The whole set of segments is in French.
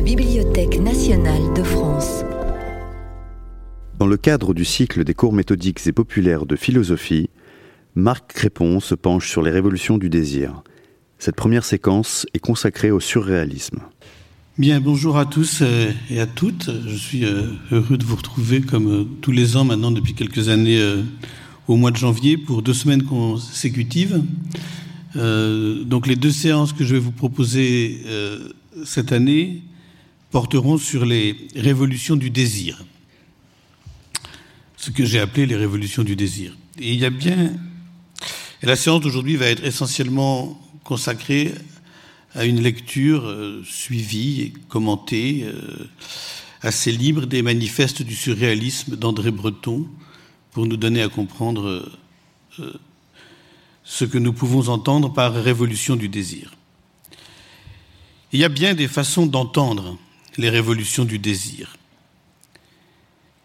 la Bibliothèque nationale de France. Dans le cadre du cycle des cours méthodiques et populaires de philosophie, Marc Crépon se penche sur les révolutions du désir. Cette première séquence est consacrée au surréalisme. Bien, bonjour à tous euh, et à toutes. Je suis euh, heureux de vous retrouver comme euh, tous les ans maintenant depuis quelques années au mois de janvier pour deux semaines consécutives. donc les deux séances que je vais vous proposer cette année porteront sur les révolutions du désir, ce que j'ai appelé les révolutions du désir. Et il y a bien, et la séance d'aujourd'hui va être essentiellement consacrée à une lecture euh, suivie et commentée, euh, assez libre des manifestes du surréalisme d'André Breton, pour nous donner à comprendre euh, ce que nous pouvons entendre par révolution du désir. Il y a bien des façons d'entendre les révolutions du désir.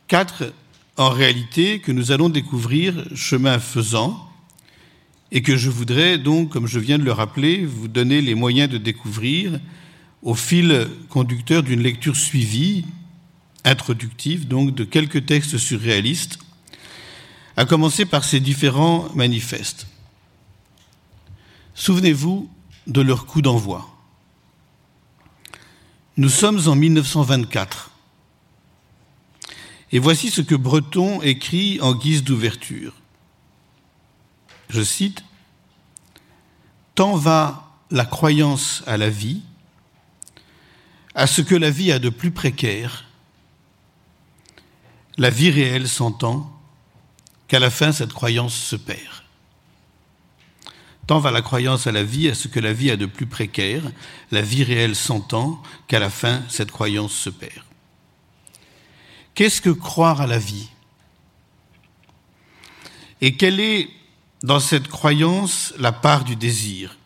Quatre, en réalité, que nous allons découvrir chemin faisant et que je voudrais donc, comme je viens de le rappeler, vous donner les moyens de découvrir au fil conducteur d'une lecture suivie, introductive donc, de quelques textes surréalistes, à commencer par ces différents manifestes. Souvenez-vous de leur coup d'envoi. Nous sommes en 1924. Et voici ce que Breton écrit en guise d'ouverture. Je cite, Tant va la croyance à la vie, à ce que la vie a de plus précaire, la vie réelle s'entend, qu'à la fin cette croyance se perd. Tant va la croyance à la vie, à ce que la vie a de plus précaire, la vie réelle s'entend, qu'à la fin cette croyance se perd. Qu'est-ce que croire à la vie? Et quelle est dans cette croyance la part du désir?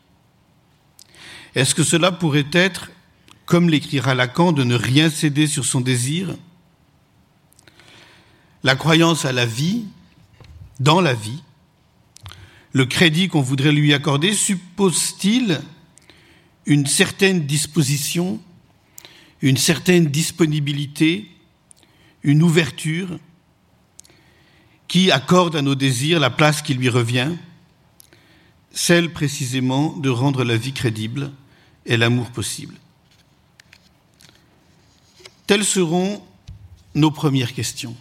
Est-ce que cela pourrait être, comme l'écrira Lacan, de ne rien céder sur son désir? La croyance à la vie, dans la vie, le crédit qu'on voudrait lui accorder suppose-t-il une certaine disposition, une certaine disponibilité, une ouverture qui accorde à nos désirs la place qui lui revient, celle précisément de rendre la vie crédible et l'amour possible. Telles seront nos premières questions.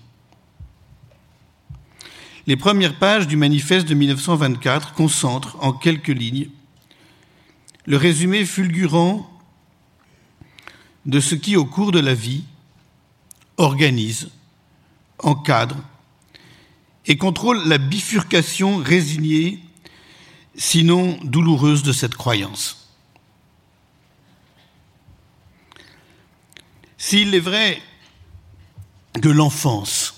Les premières pages du manifeste de 1924 concentrent en quelques lignes le résumé fulgurant de ce qui, au cours de la vie, organise, encadre et contrôle la bifurcation résignée, sinon douloureuse, de cette croyance. S'il est vrai que l'enfance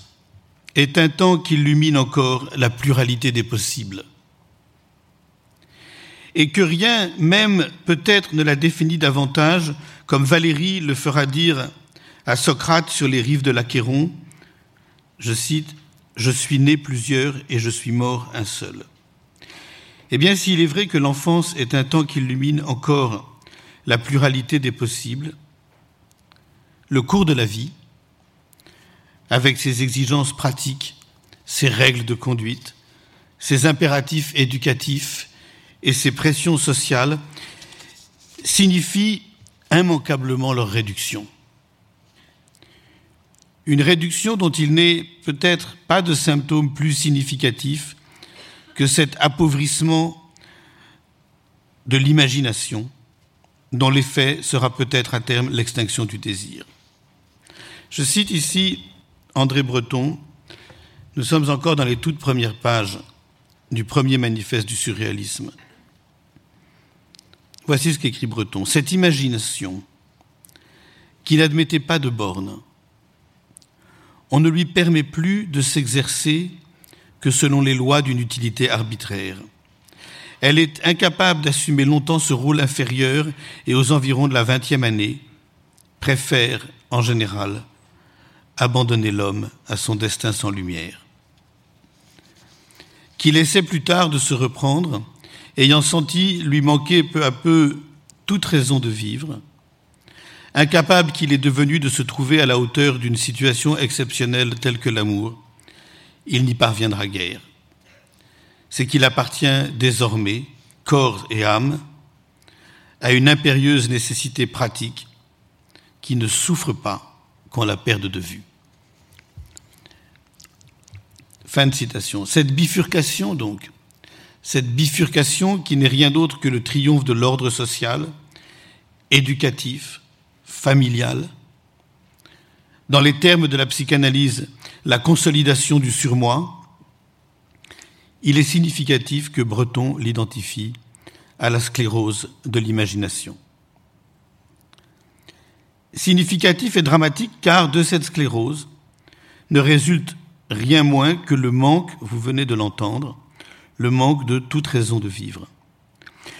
est un temps qui illumine encore la pluralité des possibles. Et que rien, même peut-être, ne la définit davantage, comme Valérie le fera dire à Socrate sur les rives de l'Achéron, je cite, Je suis né plusieurs et je suis mort un seul. Eh bien, s'il est vrai que l'enfance est un temps qui illumine encore la pluralité des possibles, le cours de la vie, avec ses exigences pratiques, ses règles de conduite, ses impératifs éducatifs et ses pressions sociales, signifie immanquablement leur réduction. Une réduction dont il n'est peut-être pas de symptôme plus significatif que cet appauvrissement de l'imagination, dont l'effet sera peut-être à terme l'extinction du désir. Je cite ici André Breton, nous sommes encore dans les toutes premières pages du premier manifeste du surréalisme. Voici ce qu'écrit Breton. Cette imagination, qui n'admettait pas de bornes, on ne lui permet plus de s'exercer que selon les lois d'une utilité arbitraire. Elle est incapable d'assumer longtemps ce rôle inférieur et aux environs de la vingtième année préfère, en général, abandonner l'homme à son destin sans lumière. Qu'il essaie plus tard de se reprendre, ayant senti lui manquer peu à peu toute raison de vivre, incapable qu'il est devenu de se trouver à la hauteur d'une situation exceptionnelle telle que l'amour, il n'y parviendra guère. C'est qu'il appartient désormais, corps et âme, à une impérieuse nécessité pratique qui ne souffre pas qu'on la perde de vue. Fin de citation. Cette bifurcation, donc, cette bifurcation qui n'est rien d'autre que le triomphe de l'ordre social, éducatif, familial, dans les termes de la psychanalyse, la consolidation du surmoi, il est significatif que Breton l'identifie à la sclérose de l'imagination. Significatif et dramatique car de cette sclérose ne résulte rien moins que le manque, vous venez de l'entendre, le manque de toute raison de vivre.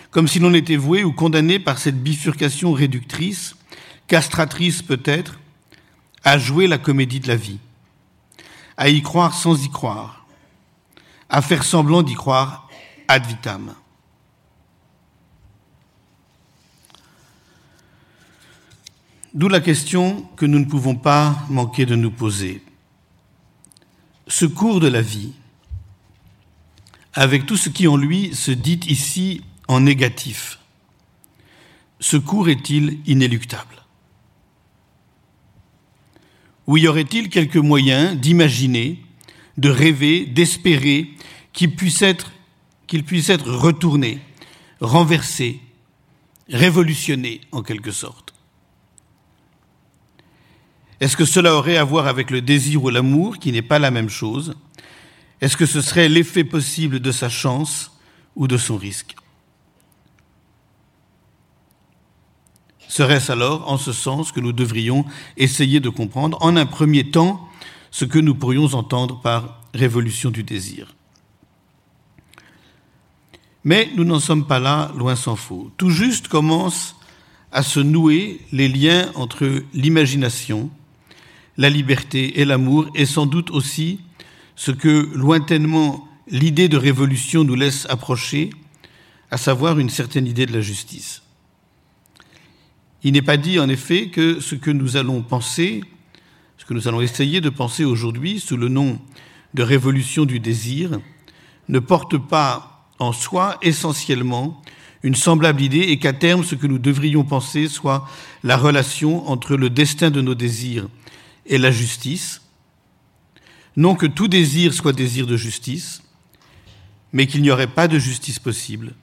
Comme si l'on était voué ou condamné par cette bifurcation réductrice, castratrice peut-être, à jouer la comédie de la vie, à y croire sans y croire, à faire semblant d'y croire ad vitam. D'où la question que nous ne pouvons pas manquer de nous poser. Ce cours de la vie, avec tout ce qui en lui se dit ici en négatif, ce cours est-il inéluctable? Ou y aurait-il quelques moyens d'imaginer, de rêver, d'espérer qu'il puisse être, qu'il puisse être retourné, renversé, révolutionné en quelque sorte? Est-ce que cela aurait à voir avec le désir ou l'amour, qui n'est pas la même chose? Est-ce que ce serait l'effet possible de sa chance ou de son risque? Serait-ce alors en ce sens que nous devrions essayer de comprendre en un premier temps ce que nous pourrions entendre par révolution du désir? Mais nous n'en sommes pas là, loin s'en faut. Tout juste commencent à se nouer les liens entre l'imagination, la liberté et l'amour est sans doute aussi ce que lointainement l'idée de révolution nous laisse approcher, à savoir une certaine idée de la justice. Il n'est pas dit en effet que ce que nous allons penser, ce que nous allons essayer de penser aujourd'hui sous le nom de révolution du désir, ne porte pas en soi essentiellement une semblable idée et qu'à terme ce que nous devrions penser soit la relation entre le destin de nos désirs et la justice. Non que tout désir soit désir de justice, mais qu'il n'y aurait pas de justice possible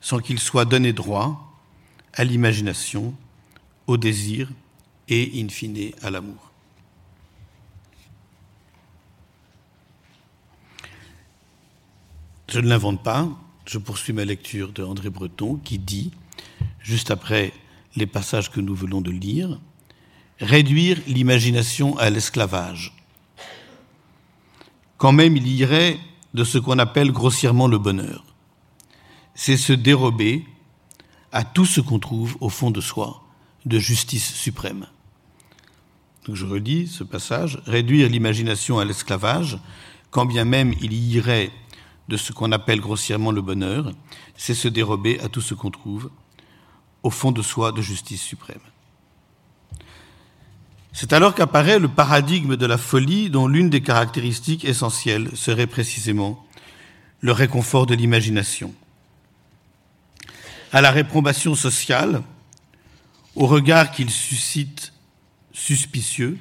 sans qu'il soit donné droit à l'imagination, au désir et, in fine, à l'amour. Je ne l'invente pas, je poursuis ma lecture de André Breton qui dit, juste après les passages que nous venons de lire, réduire l'imagination à l'esclavage. Quand même il irait de ce qu'on appelle grossièrement le bonheur. C'est se dérober à tout ce qu'on trouve au fond de soi de justice suprême. Donc je redis ce passage, réduire l'imagination à l'esclavage, quand bien même il y irait de ce qu'on appelle grossièrement le bonheur, c'est se dérober à tout ce qu'on trouve au fond de soi de justice suprême. C'est alors qu'apparaît le paradigme de la folie dont l'une des caractéristiques essentielles serait précisément le réconfort de l'imagination. À la réprobation sociale, au regard qu'il suscite suspicieux,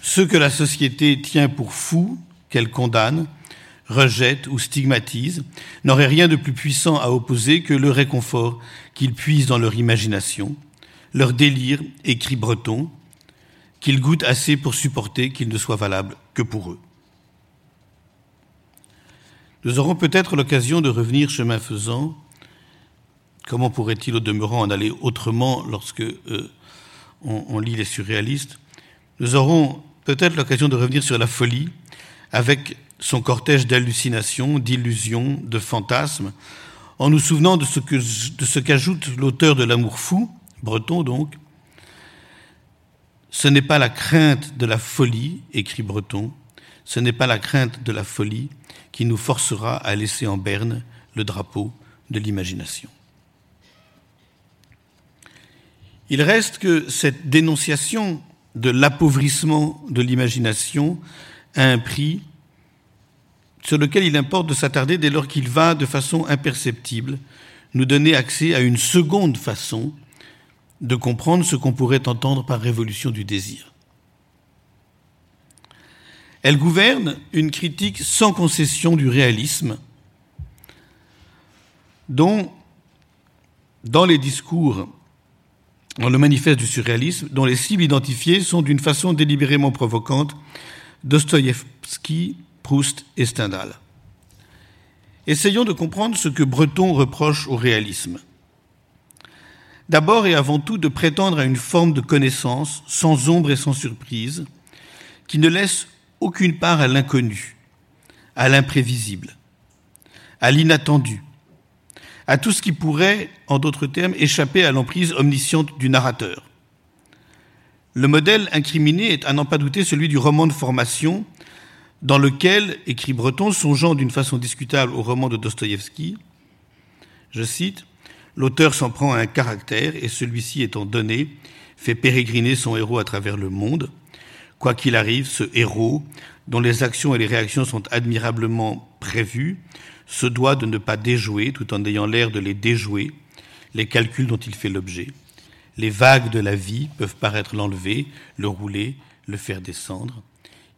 ceux que la société tient pour fous, qu'elle condamne, rejette ou stigmatise, n'auraient rien de plus puissant à opposer que le réconfort qu'ils puisent dans leur imagination, leur délire, écrit Breton, qu'ils goûtent assez pour supporter qu'il ne soit valable que pour eux. Nous aurons peut-être l'occasion de revenir chemin faisant. Comment pourrait-il au demeurant en aller autrement lorsque euh, on, lit les surréalistes? Nous aurons peut-être l'occasion de revenir sur la folie avec son cortège d'hallucinations, d'illusions, de fantasmes, en nous souvenant de ce qu'ajoute l'auteur de l'amour fou, breton donc, ce n'est pas la crainte de la folie, écrit Breton, ce n'est pas la crainte de la folie qui nous forcera à laisser en berne le drapeau de l'imagination. Il reste que cette dénonciation de l'appauvrissement de l'imagination a un prix sur lequel il importe de s'attarder dès lors qu'il va, de façon imperceptible, nous donner accès à une seconde façon de comprendre ce qu'on pourrait entendre par révolution du désir. Elle gouverne une critique sans concession du réalisme, dont, dans les discours, dans le manifeste du surréalisme, dont les cibles identifiées sont d'une façon délibérément provocante Dostoïevski, Proust et Stendhal. Essayons de comprendre ce que Breton reproche au réalisme. D'abord et avant tout de prétendre à une forme de connaissance, sans ombre et sans surprise, qui ne laisse aucune part à l'inconnu, à l'imprévisible, à l'inattendu, à tout ce qui pourrait, en d'autres termes, échapper à l'emprise omnisciente du narrateur. Le modèle incriminé est à n'en pas douter celui du roman de formation dans lequel, écrit Breton, songeant d'une façon discutable au roman de Dostoïevski, je cite, L'auteur s'en prend à un caractère et celui-ci étant donné, fait pérégriner son héros à travers le monde. Quoi qu'il arrive, ce héros, dont les actions et les réactions sont admirablement prévues, se doit de ne pas déjouer, tout en ayant l'air de les déjouer, les calculs dont il fait l'objet. Les vagues de la vie peuvent paraître l'enlever, le rouler, le faire descendre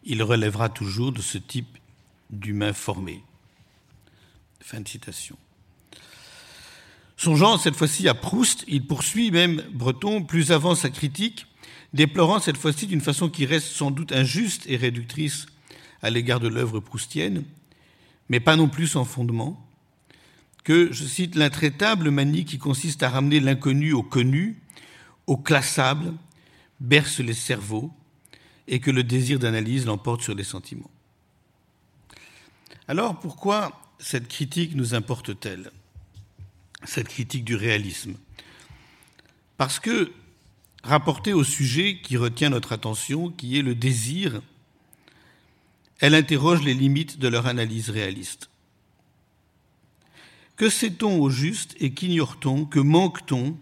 il relèvera toujours de ce type d'humain formé. Fin de citation. Songeant cette fois-ci à Proust, il poursuit même Breton plus avant sa critique, déplorant cette fois-ci d'une façon qui reste sans doute injuste et réductrice à l'égard de l'œuvre proustienne, mais pas non plus sans fondement, que, je cite, l'intraitable manie qui consiste à ramener l'inconnu au connu, au classable, berce les cerveaux, et que le désir d'analyse l'emporte sur les sentiments. Alors pourquoi cette critique nous importe-t-elle? Cette critique du réalisme Parce que, rapportée au sujet qui retient notre attention, qui est le désir, elle interroge les limites de leur analyse réaliste. Que sait-on au juste et qu'ignore-t-on, que manque-t-on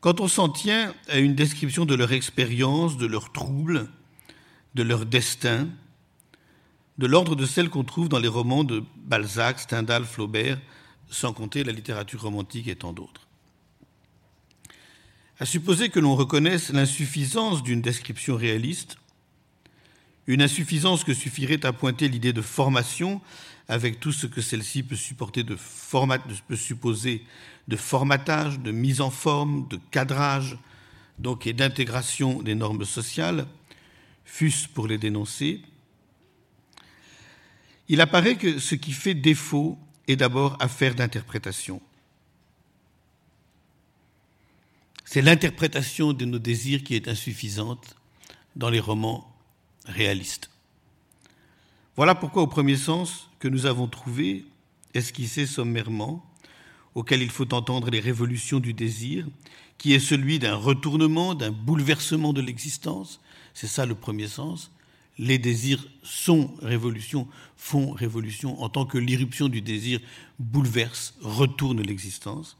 quand on s'en tient à une description de leur expérience, de leurs troubles, de leur destin, de l'ordre de celles qu'on trouve dans les romans de Balzac, Stendhal, Flaubert, sans compter la littérature romantique et tant d'autres. À supposer que l'on reconnaisse l'insuffisance d'une description réaliste, une insuffisance que suffirait à pointer l'idée de formation avec tout ce que celle-ci peut supporter de format, peut supposer de formatage, de mise en forme, de cadrage, donc et d'intégration des normes sociales, fût-ce pour les dénoncer, il apparaît que ce qui fait défaut est d'abord affaire d'interprétation. C'est l'interprétation de nos désirs qui est insuffisante dans les romans réalistes. Voilà pourquoi, au premier sens, que nous avons trouvé, esquissé sommairement, auquel il faut entendre les révolutions du désir, qui est celui d'un retournement, d'un bouleversement de l'existence. C'est ça le premier sens. Les désirs sont révolution, font révolution, en tant que l'irruption du désir bouleverse, retourne l'existence.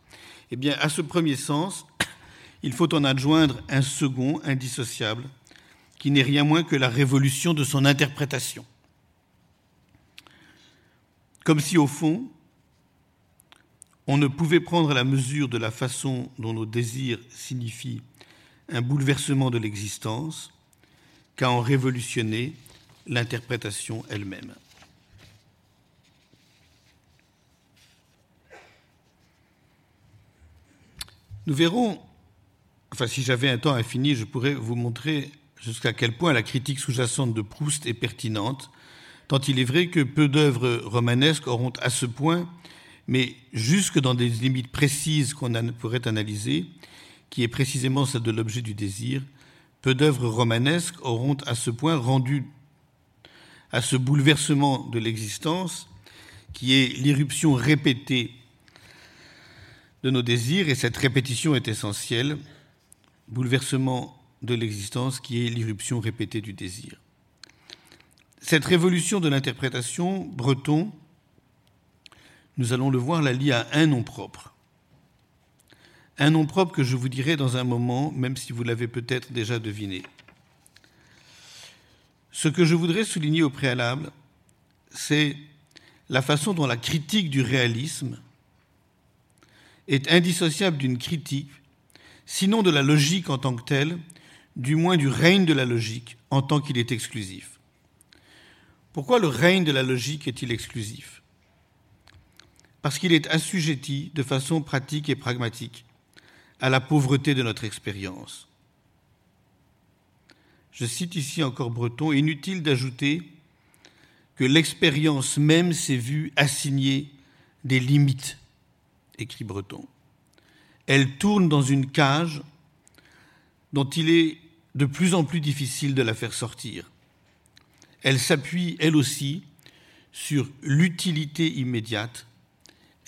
Eh bien, à ce premier sens, il faut en adjoindre un second, indissociable, qui n'est rien moins que la révolution de son interprétation. Comme si, au fond, on ne pouvait prendre la mesure de la façon dont nos désirs signifient un bouleversement de l'existence qu'à en révolutionner l'interprétation elle-même. Nous verrons, enfin si j'avais un temps infini, je pourrais vous montrer jusqu'à quel point la critique sous-jacente de Proust est pertinente, tant il est vrai que peu d'œuvres romanesques auront à ce point mais jusque dans des limites précises qu'on pourrait analyser, qui est précisément celle de l'objet du désir, peu d'œuvres romanesques auront à ce point rendu à ce bouleversement de l'existence, qui est l'irruption répétée de nos désirs, et cette répétition est essentielle, bouleversement de l'existence qui est l'irruption répétée du désir. Cette révolution de l'interprétation, Breton, nous allons le voir, la lie à un nom propre. Un nom propre que je vous dirai dans un moment, même si vous l'avez peut-être déjà deviné. Ce que je voudrais souligner au préalable, c'est la façon dont la critique du réalisme est indissociable d'une critique, sinon de la logique en tant que telle, du moins du règne de la logique en tant qu'il est exclusif. Pourquoi le règne de la logique est-il exclusif? Parce qu'il est assujetti de façon pratique et pragmatique à la pauvreté de notre expérience. Je cite ici encore Breton, inutile d'ajouter que l'expérience même s'est vue assigner des limites, écrit Breton. Elle tourne dans une cage dont il est de plus en plus difficile de la faire sortir. Elle s'appuie, elle aussi, sur l'utilité immédiate.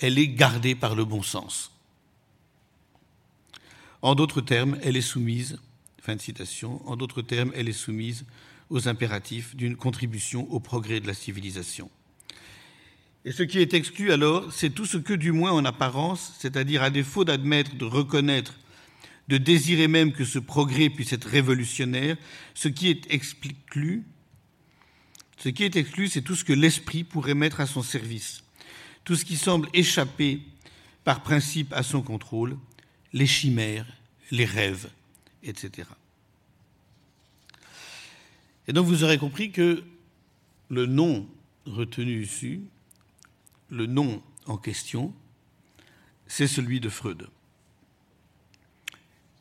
Elle est gardée par le bon sens. En d'autres termes, elle est soumise, aux impératifs d'une contribution au progrès de la civilisation. Et ce qui est exclu alors, c'est tout ce que, du moins en apparence, c'est-à-dire à défaut d'admettre, de reconnaître, de désirer même que ce progrès puisse être révolutionnaire, ce qui est exclu, ce qui est exclu, c'est tout ce que l'esprit pourrait mettre à son service, tout ce qui semble échapper par principe à son contrôle, les chimères, les rêves, etc. Et donc vous aurez compris que le nom retenu ici, le nom en question, c'est celui de Freud.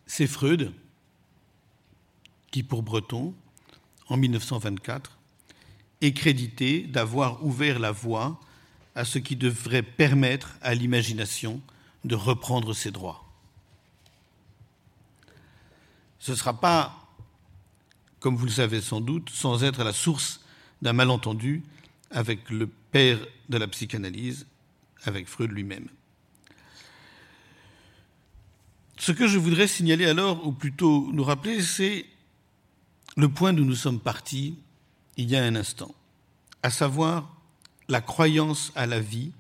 C'est Freud qui, pour Breton, en 1924, est crédité d'avoir ouvert la voie à ce qui devrait permettre à l'imagination de reprendre ses droits ce ne sera pas, comme vous le savez sans doute, sans être la source d'un malentendu avec le père de la psychanalyse, avec Freud lui-même. Ce que je voudrais signaler alors, ou plutôt nous rappeler, c'est le point d'où nous sommes partis il y a un instant, à savoir la croyance à la vie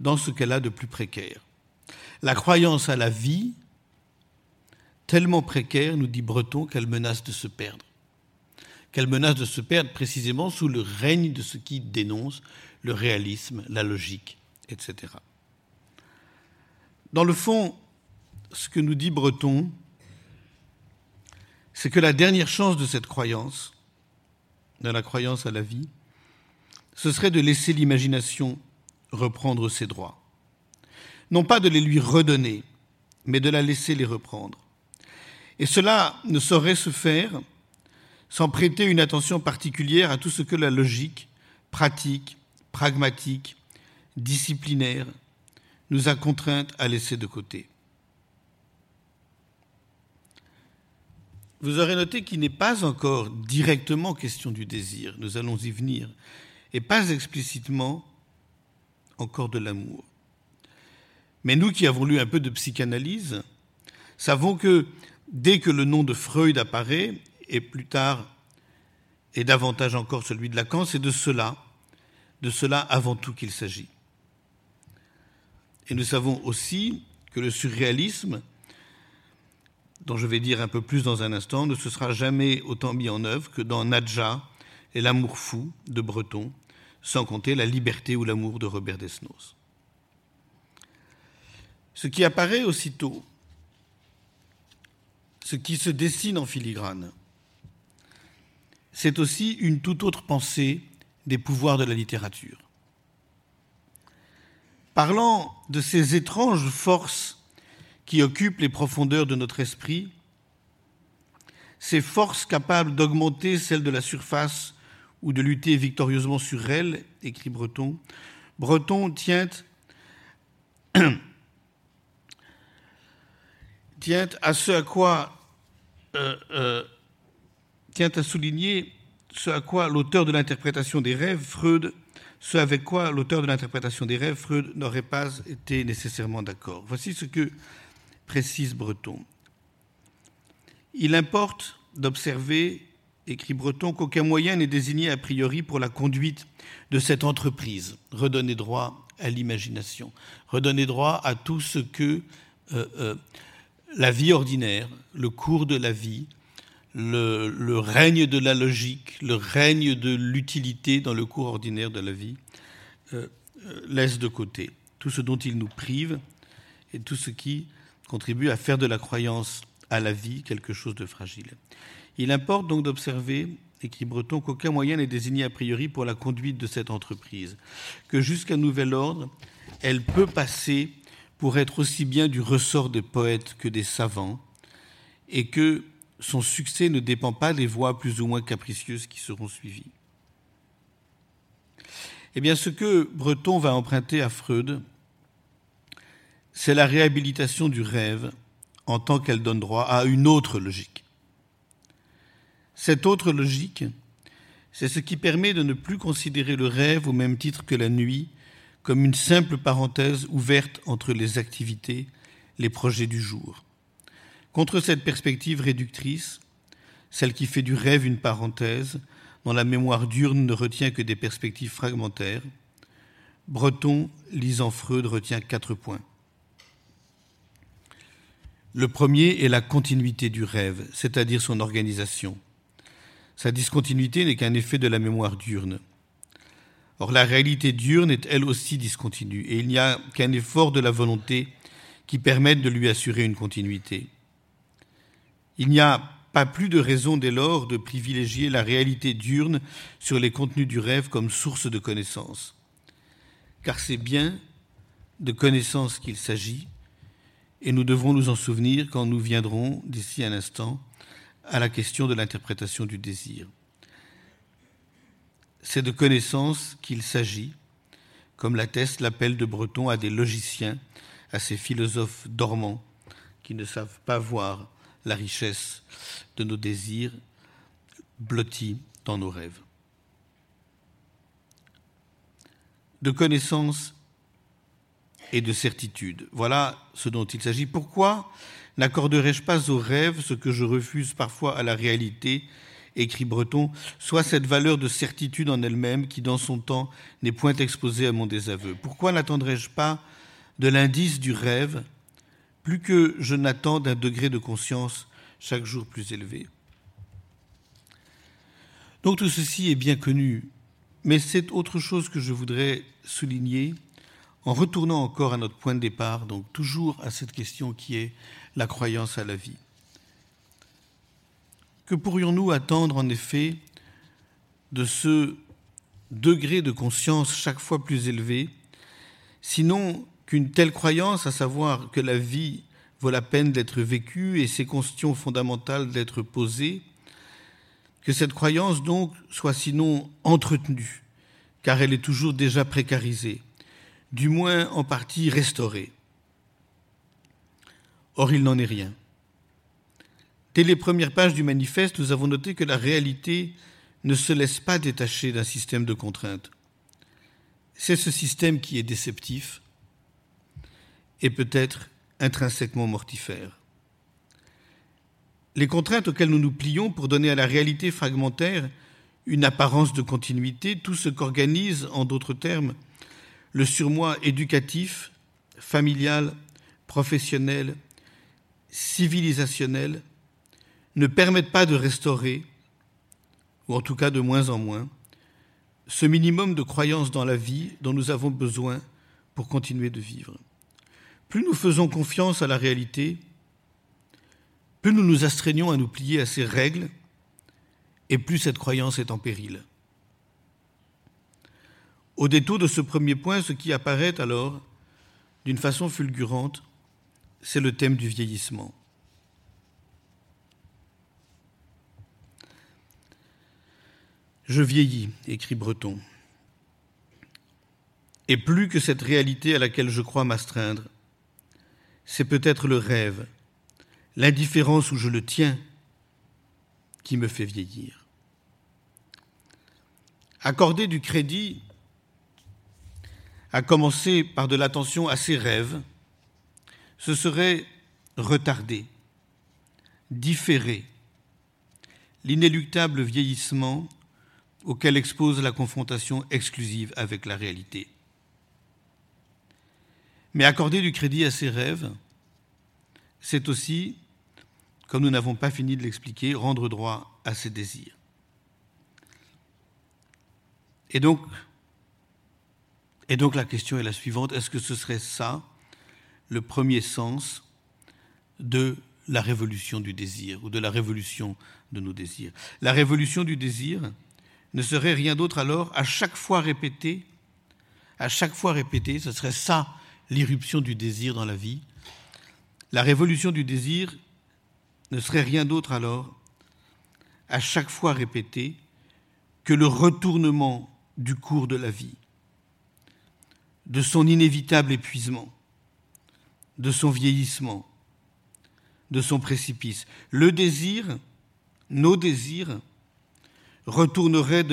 dans ce qu'elle a de plus précaire. La croyance à la vie tellement précaire, nous dit Breton, qu'elle menace de se perdre. Qu'elle menace de se perdre précisément sous le règne de ce qui dénonce le réalisme, la logique, etc. Dans le fond, ce que nous dit Breton, c'est que la dernière chance de cette croyance, de la croyance à la vie, ce serait de laisser l'imagination reprendre ses droits. Non pas de les lui redonner, mais de la laisser les reprendre. Et cela ne saurait se faire sans prêter une attention particulière à tout ce que la logique, pratique, pragmatique, disciplinaire, nous a contraintes à laisser de côté. Vous aurez noté qu'il n'est pas encore directement question du désir, nous allons y venir, et pas explicitement encore de l'amour. Mais nous qui avons lu un peu de psychanalyse, savons que dès que le nom de Freud apparaît, et plus tard, et davantage encore celui de Lacan, c'est de cela, de cela avant tout qu'il s'agit. Et nous savons aussi que le surréalisme, dont je vais dire un peu plus dans un instant, ne se sera jamais autant mis en œuvre que dans Nadja et l'amour fou de Breton, sans compter la liberté ou l'amour de Robert Desnos. Ce qui apparaît aussitôt ce qui se dessine en filigrane, c'est aussi une toute autre pensée des pouvoirs de la littérature. Parlant de ces étranges forces qui occupent les profondeurs de notre esprit, ces forces capables d'augmenter celles de la surface ou de lutter victorieusement sur elles, écrit Breton, Breton tient tient à ce à quoi euh, euh, tient à souligner ce à quoi l'auteur de l'interprétation des rêves, Freud, ce avec quoi l'auteur de l'interprétation des rêves, Freud, n'aurait pas été nécessairement d'accord. Voici ce que précise Breton. Il importe d'observer, écrit Breton, qu'aucun moyen n'est désigné a priori pour la conduite de cette entreprise, redonner droit à l'imagination, redonner droit à tout ce que la vie ordinaire, le cours de la vie, le, règne de la logique, le règne de l'utilité dans le cours ordinaire de la vie, euh, euh, laisse de côté tout ce dont il nous prive et tout ce qui contribue à faire de la croyance à la vie quelque chose de fragile. Il importe donc d'observer, écrit Breton, qu'aucun moyen n'est désigné a priori pour la conduite de cette entreprise, que jusqu'à nouvel ordre, elle peut passer pour être aussi bien du ressort des poètes que des savants, et que son succès ne dépend pas des voies plus ou moins capricieuses qui seront suivies. Eh bien, ce que Breton va emprunter à Freud, c'est la réhabilitation du rêve en tant qu'elle donne droit à une autre logique. Cette autre logique, c'est ce qui permet de ne plus considérer le rêve au même titre que la nuit comme une simple parenthèse ouverte entre les activités, les projets du jour. Contre cette perspective réductrice, celle qui fait du rêve une parenthèse, dont la mémoire diurne ne retient que des perspectives fragmentaires, Breton, lisant Freud, retient quatre points. Le premier est la continuité du rêve, c'est-à-dire son organisation. Sa discontinuité n'est qu'un effet de la mémoire diurne. Or, la réalité diurne est elle aussi discontinue, et il n'y a qu'un effort de la volonté qui permette de lui assurer une continuité. Il n'y a pas plus de raison dès lors de privilégier la réalité diurne sur les contenus du rêve comme source de connaissance. Car c'est bien de connaissance qu'il s'agit, et nous devrons nous en souvenir quand nous viendrons, d'ici un instant, à la question de l'interprétation du désir. C'est de connaissance qu'il s'agit, comme l'atteste l'appel de Breton à des logiciens, à ces philosophes dormants qui ne savent pas voir la richesse de nos désirs blottis dans nos rêves. De connaissance et de certitude. Voilà ce dont il s'agit. Pourquoi n'accorderais-je pas au rêve ce que je refuse parfois à la réalité écrit Breton, soit cette valeur de certitude en elle-même qui, dans son temps, n'est point exposée à mon désaveu. Pourquoi n'attendrais-je pas de l'indice du rêve plus que je n'attends d'un degré de conscience chaque jour plus élevé? Donc tout ceci est bien connu, mais c'est autre chose que je voudrais souligner en retournant encore à notre point de départ, donc toujours à cette question qui est la croyance à la vie. Que pourrions-nous attendre en effet de ce degré de conscience chaque fois plus élevé, sinon qu'une telle croyance, à savoir que la vie vaut la peine d'être vécue et ses questions fondamentales d'être posées, que cette croyance donc soit sinon entretenue, car elle est toujours déjà précarisée, du moins en partie restaurée. Or, il n'en est rien. Dès les premières pages du manifeste, nous avons noté que la réalité ne se laisse pas détacher d'un système de contraintes. C'est ce système qui est déceptif, et peut-être intrinsèquement mortifère. Les contraintes auxquelles nous nous plions pour donner à la réalité fragmentaire une apparence de continuité, tout ce qu'organise, en d'autres termes, le surmoi éducatif, familial, professionnel, civilisationnel, ne permettent pas de restaurer, ou en tout cas de moins en moins, ce minimum de croyance dans la vie dont nous avons besoin pour continuer de vivre. Plus nous faisons confiance à la réalité, plus nous nous astreignons à nous plier à ces règles, et plus cette croyance est en péril. Au détour de ce premier point, ce qui apparaît alors, d'une façon fulgurante, c'est le thème du vieillissement. Je vieillis, écrit Breton. Et plus que cette réalité à laquelle je crois m'astreindre, c'est peut-être le rêve, l'indifférence où je le tiens, qui me fait vieillir. Accorder du crédit, à commencer par de l'attention à ses rêves, ce serait retarder, différer l'inéluctable vieillissement auquel expose la confrontation exclusive avec la réalité. Mais accorder du crédit à ses rêves, c'est aussi, comme nous n'avons pas fini de l'expliquer, rendre droit à ses désirs. Et donc, et donc la question est la suivante, est-ce que ce serait ça le premier sens de la révolution du désir ou de la révolution de nos désirs? La révolution du désir ne serait rien d'autre alors à chaque fois répété, à chaque fois répété, ce serait ça l'irruption du désir dans la vie. La révolution du désir ne serait rien d'autre alors, à chaque fois répété, que le retournement du cours de la vie, de son inévitable épuisement, de son vieillissement, de son précipice. Le désir, nos désirs, retourneraient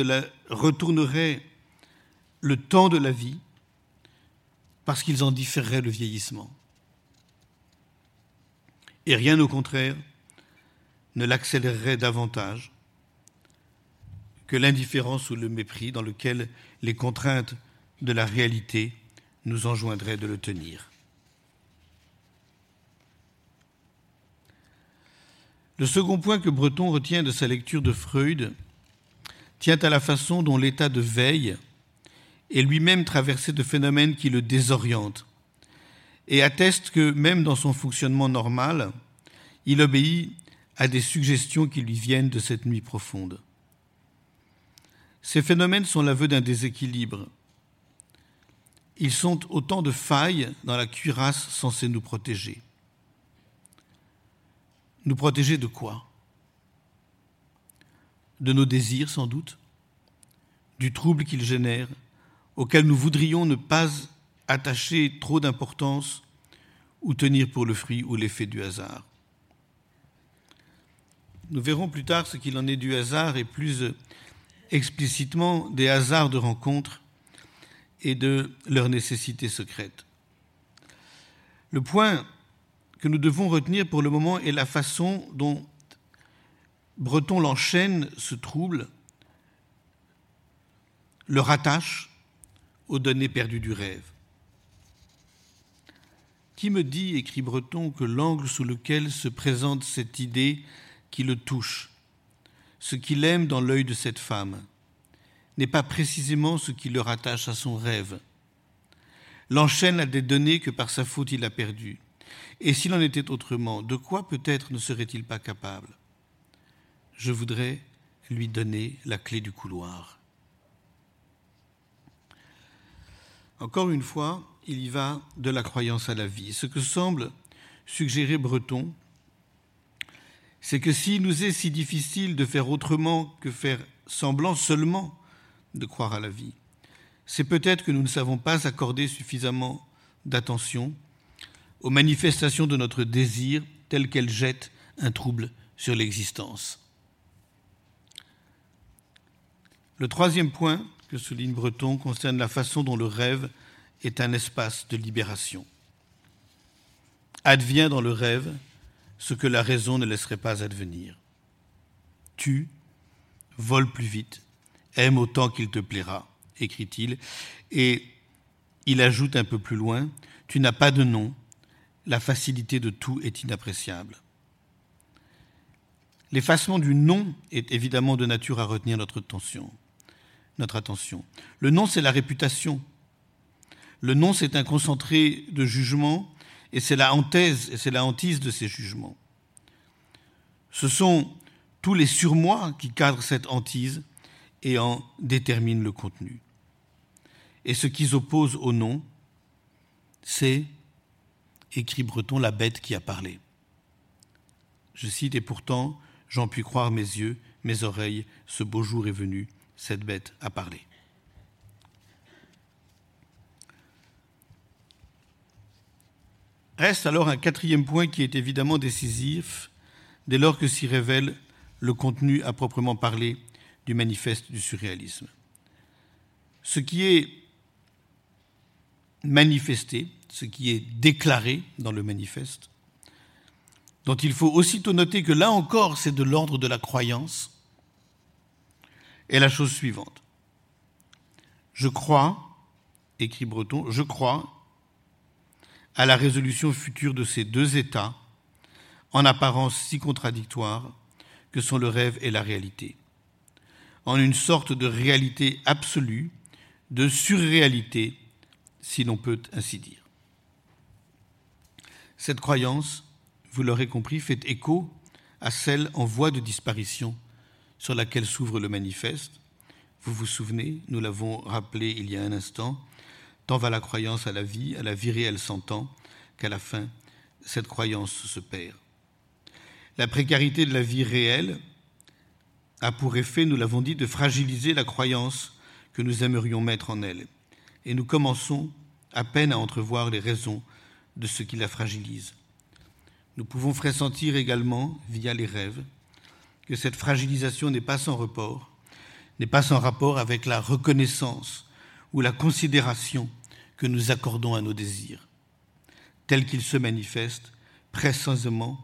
le temps de la vie parce qu'ils en différeraient le vieillissement. Et rien au contraire ne l'accélérerait davantage que l'indifférence ou le mépris dans lequel les contraintes de la réalité nous enjoindraient de le tenir. Le second point que Breton retient de sa lecture de Freud tient à la façon dont l'état de veille est lui-même traversé de phénomènes qui le désorientent et atteste que même dans son fonctionnement normal, il obéit à des suggestions qui lui viennent de cette nuit profonde. Ces phénomènes sont l'aveu d'un déséquilibre. Ils sont autant de failles dans la cuirasse censée nous protéger. Nous protéger de quoi? De nos désirs sans doute, du trouble qu'ils génèrent, auquel nous voudrions ne pas attacher trop d'importance ou tenir pour le fruit ou l'effet du hasard. Nous verrons plus tard ce qu'il en est du hasard et plus explicitement des hasards de rencontres et de leur nécessité secrète. Le point que nous devons retenir pour le moment est la façon dont Breton l'enchaîne, ce trouble, le rattache aux données perdues du rêve. Qui me dit, écrit Breton, que l'angle sous lequel se présente cette idée qui le touche, ce qu'il aime dans l'œil de cette femme, n'est pas précisément ce qui le rattache à son rêve. L'enchaîne à des données que par sa faute il a perdues. Et s'il en était autrement, de quoi peut-être ne serait-il pas capable? Je voudrais lui donner la clé du couloir. Encore une fois, il y va de la croyance à la vie. Ce que semble suggérer Breton, c'est que s'il nous est si difficile de faire autrement que faire semblant seulement de croire à la vie, c'est peut-être que nous ne savons pas accorder suffisamment d'attention aux manifestations de notre désir telles qu'elles jettent un trouble sur l'existence. Le troisième point que souligne Breton concerne la façon dont le rêve est un espace de libération. Advient dans le rêve ce que la raison ne laisserait pas advenir. Tu vole plus vite, aime autant qu'il te plaira, écrit-il, et il ajoute un peu plus loin, tu n'as pas de nom, la facilité de tout est inappréciable. L'effacement du nom est évidemment de nature à retenir notre attention. Notre attention. Le nom, c'est la réputation. Le nom, c'est un concentré de jugement et c'est la hantise, et c'est la hantise de ces jugements. Ce sont tous les surmois qui cadrent cette hantise et en déterminent le contenu. Et ce qu'ils opposent au nom, c'est écrit Breton, la bête qui a parlé. Je cite, et pourtant, j'en puis croire mes yeux, mes oreilles, ce beau jour est venu, cette bête a parlé. Reste alors un quatrième point qui est évidemment décisif dès lors que s'y révèle le contenu à proprement parler du manifeste du surréalisme. Ce qui est manifesté, ce qui est déclaré dans le manifeste, dont il faut aussitôt noter que là encore c'est de l'ordre de la croyance, est la chose suivante. Je crois, écrit Breton, je crois à la résolution future de ces deux États en apparence si contradictoires, que sont le rêve et la réalité, en une sorte de réalité absolue, de surréalité, si l'on peut ainsi dire. Cette croyance, vous l'aurez compris, fait écho à celle en voie de disparition sur laquelle s'ouvre le manifeste. Vous vous souvenez, nous l'avons rappelé il y a un instant, tant va la croyance à la vie, à la vie réelle s'entend, qu'à la fin, cette croyance se perd. La précarité de la vie réelle a pour effet, nous l'avons dit, de fragiliser la croyance que nous aimerions mettre en elle. Et nous commençons à peine à entrevoir les raisons de ce qui la fragilise. Nous pouvons pressentir également, via les rêves, que cette fragilisation n'est pas sans report, n'est pas sans rapport avec la reconnaissance ou la considération que nous accordons à nos désirs, tels qu'ils se manifestent précisément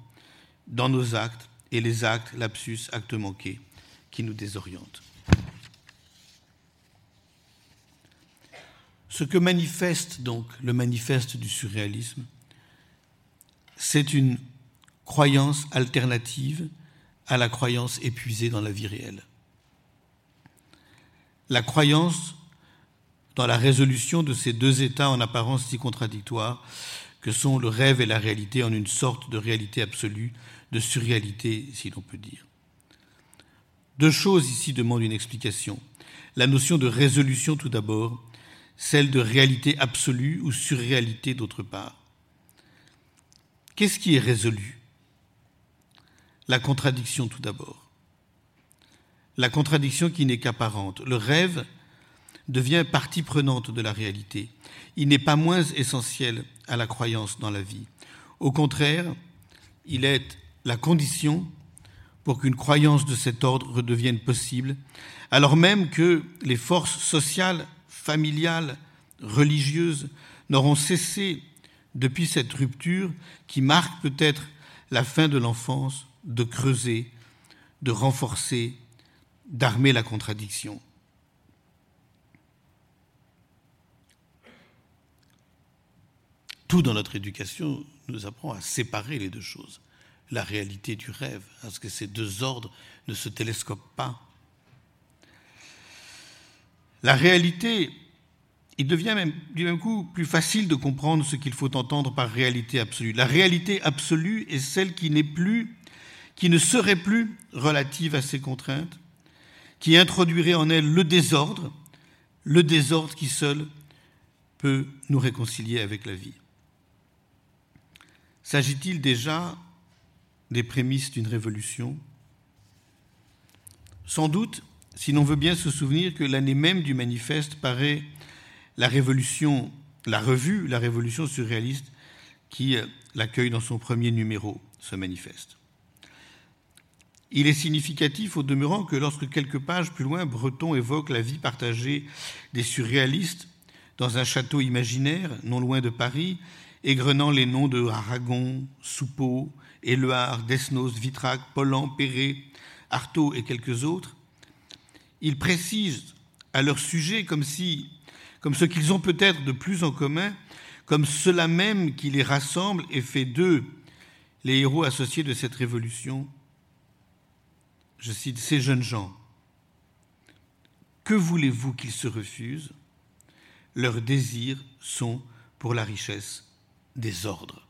dans nos actes et les actes, lapsus, actes manqués, qui nous désorientent. Ce que manifeste donc le manifeste du surréalisme, c'est une croyance alternative à la croyance épuisée dans la vie réelle. La croyance dans la résolution de ces deux états en apparence si contradictoires que sont le rêve et la réalité en une sorte de réalité absolue, de surréalité si l'on peut dire. Deux choses ici demandent une explication. La notion de résolution tout d'abord, celle de réalité absolue ou surréalité d'autre part. Qu'est-ce qui est résolu? La contradiction tout d'abord. La contradiction qui n'est qu'apparente. Le rêve devient partie prenante de la réalité. Il n'est pas moins essentiel à la croyance dans la vie. Au contraire, il est la condition pour qu'une croyance de cet ordre redevienne possible, alors même que les forces sociales, familiales, religieuses n'auront cessé depuis cette rupture qui marque peut-être la fin de l'enfance de creuser, de renforcer, d'armer la contradiction. Tout dans notre éducation nous apprend à séparer les deux choses, la réalité du rêve, parce que ces deux ordres ne se télescopent pas. La réalité, il devient même, du même coup plus facile de comprendre ce qu'il faut entendre par réalité absolue. La réalité absolue est celle qui n'est plus, qui ne serait plus relative à ces contraintes, qui introduirait en elle le désordre, le désordre qui seul peut nous réconcilier avec la vie. S'agit-il déjà des prémices d'une révolution? Sans doute, si l'on veut bien se souvenir que l'année même du manifeste paraît la révolution, la revue, la révolution surréaliste, qui l'accueille dans son premier numéro, ce manifeste. Il est significatif au demeurant que lorsque quelques pages plus loin, Breton évoque la vie partagée des surréalistes dans un château imaginaire non loin de Paris, égrenant les noms de Aragon, Soupeau, Éluard, Desnos, Vitrac, Pollan, Perret, Artaud et quelques autres, ils précisent à leur sujet comme si, comme ce qu'ils ont peut-être de plus en commun, comme cela même qui les rassemble et fait d'eux les héros associés de cette révolution. Je cite ces jeunes gens. Que voulez-vous qu'ils se refusent? Leurs désirs sont pour la richesse des ordres.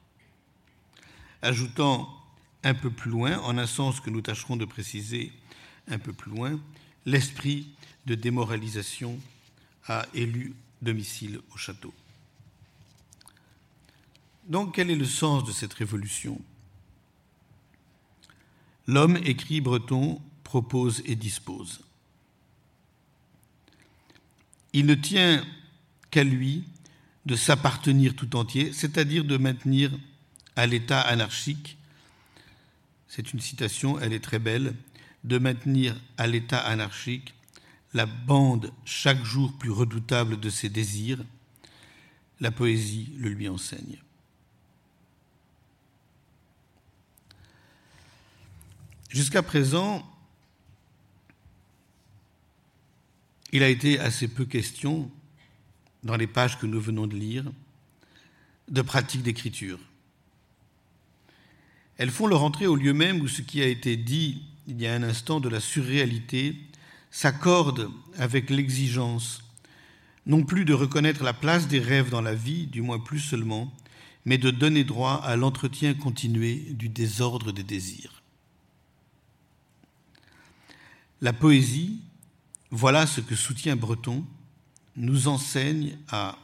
Ajoutant un peu plus loin, en un sens que nous tâcherons de préciser un peu plus loin, l'esprit de démoralisation a élu domicile au château. Donc quel est le sens de cette révolution? L'homme, écrit Breton, propose et dispose. Il ne tient qu'à lui de s'appartenir tout entier, c'est-à-dire de maintenir à l'état anarchique, c'est une citation, elle est très belle, de maintenir à l'état anarchique la bande chaque jour plus redoutable de ses désirs, la poésie le lui enseigne. Jusqu'à présent, il a été assez peu question dans les pages que nous venons de lire, de pratique d'écriture. Elles font leur entrée au lieu même où ce qui a été dit il y a un instant de la surréalité s'accorde avec l'exigence, non plus de reconnaître la place des rêves dans la vie, du moins plus seulement, mais de donner droit à l'entretien continué du désordre des désirs. La poésie, voilà ce que soutient Breton, nous enseigne à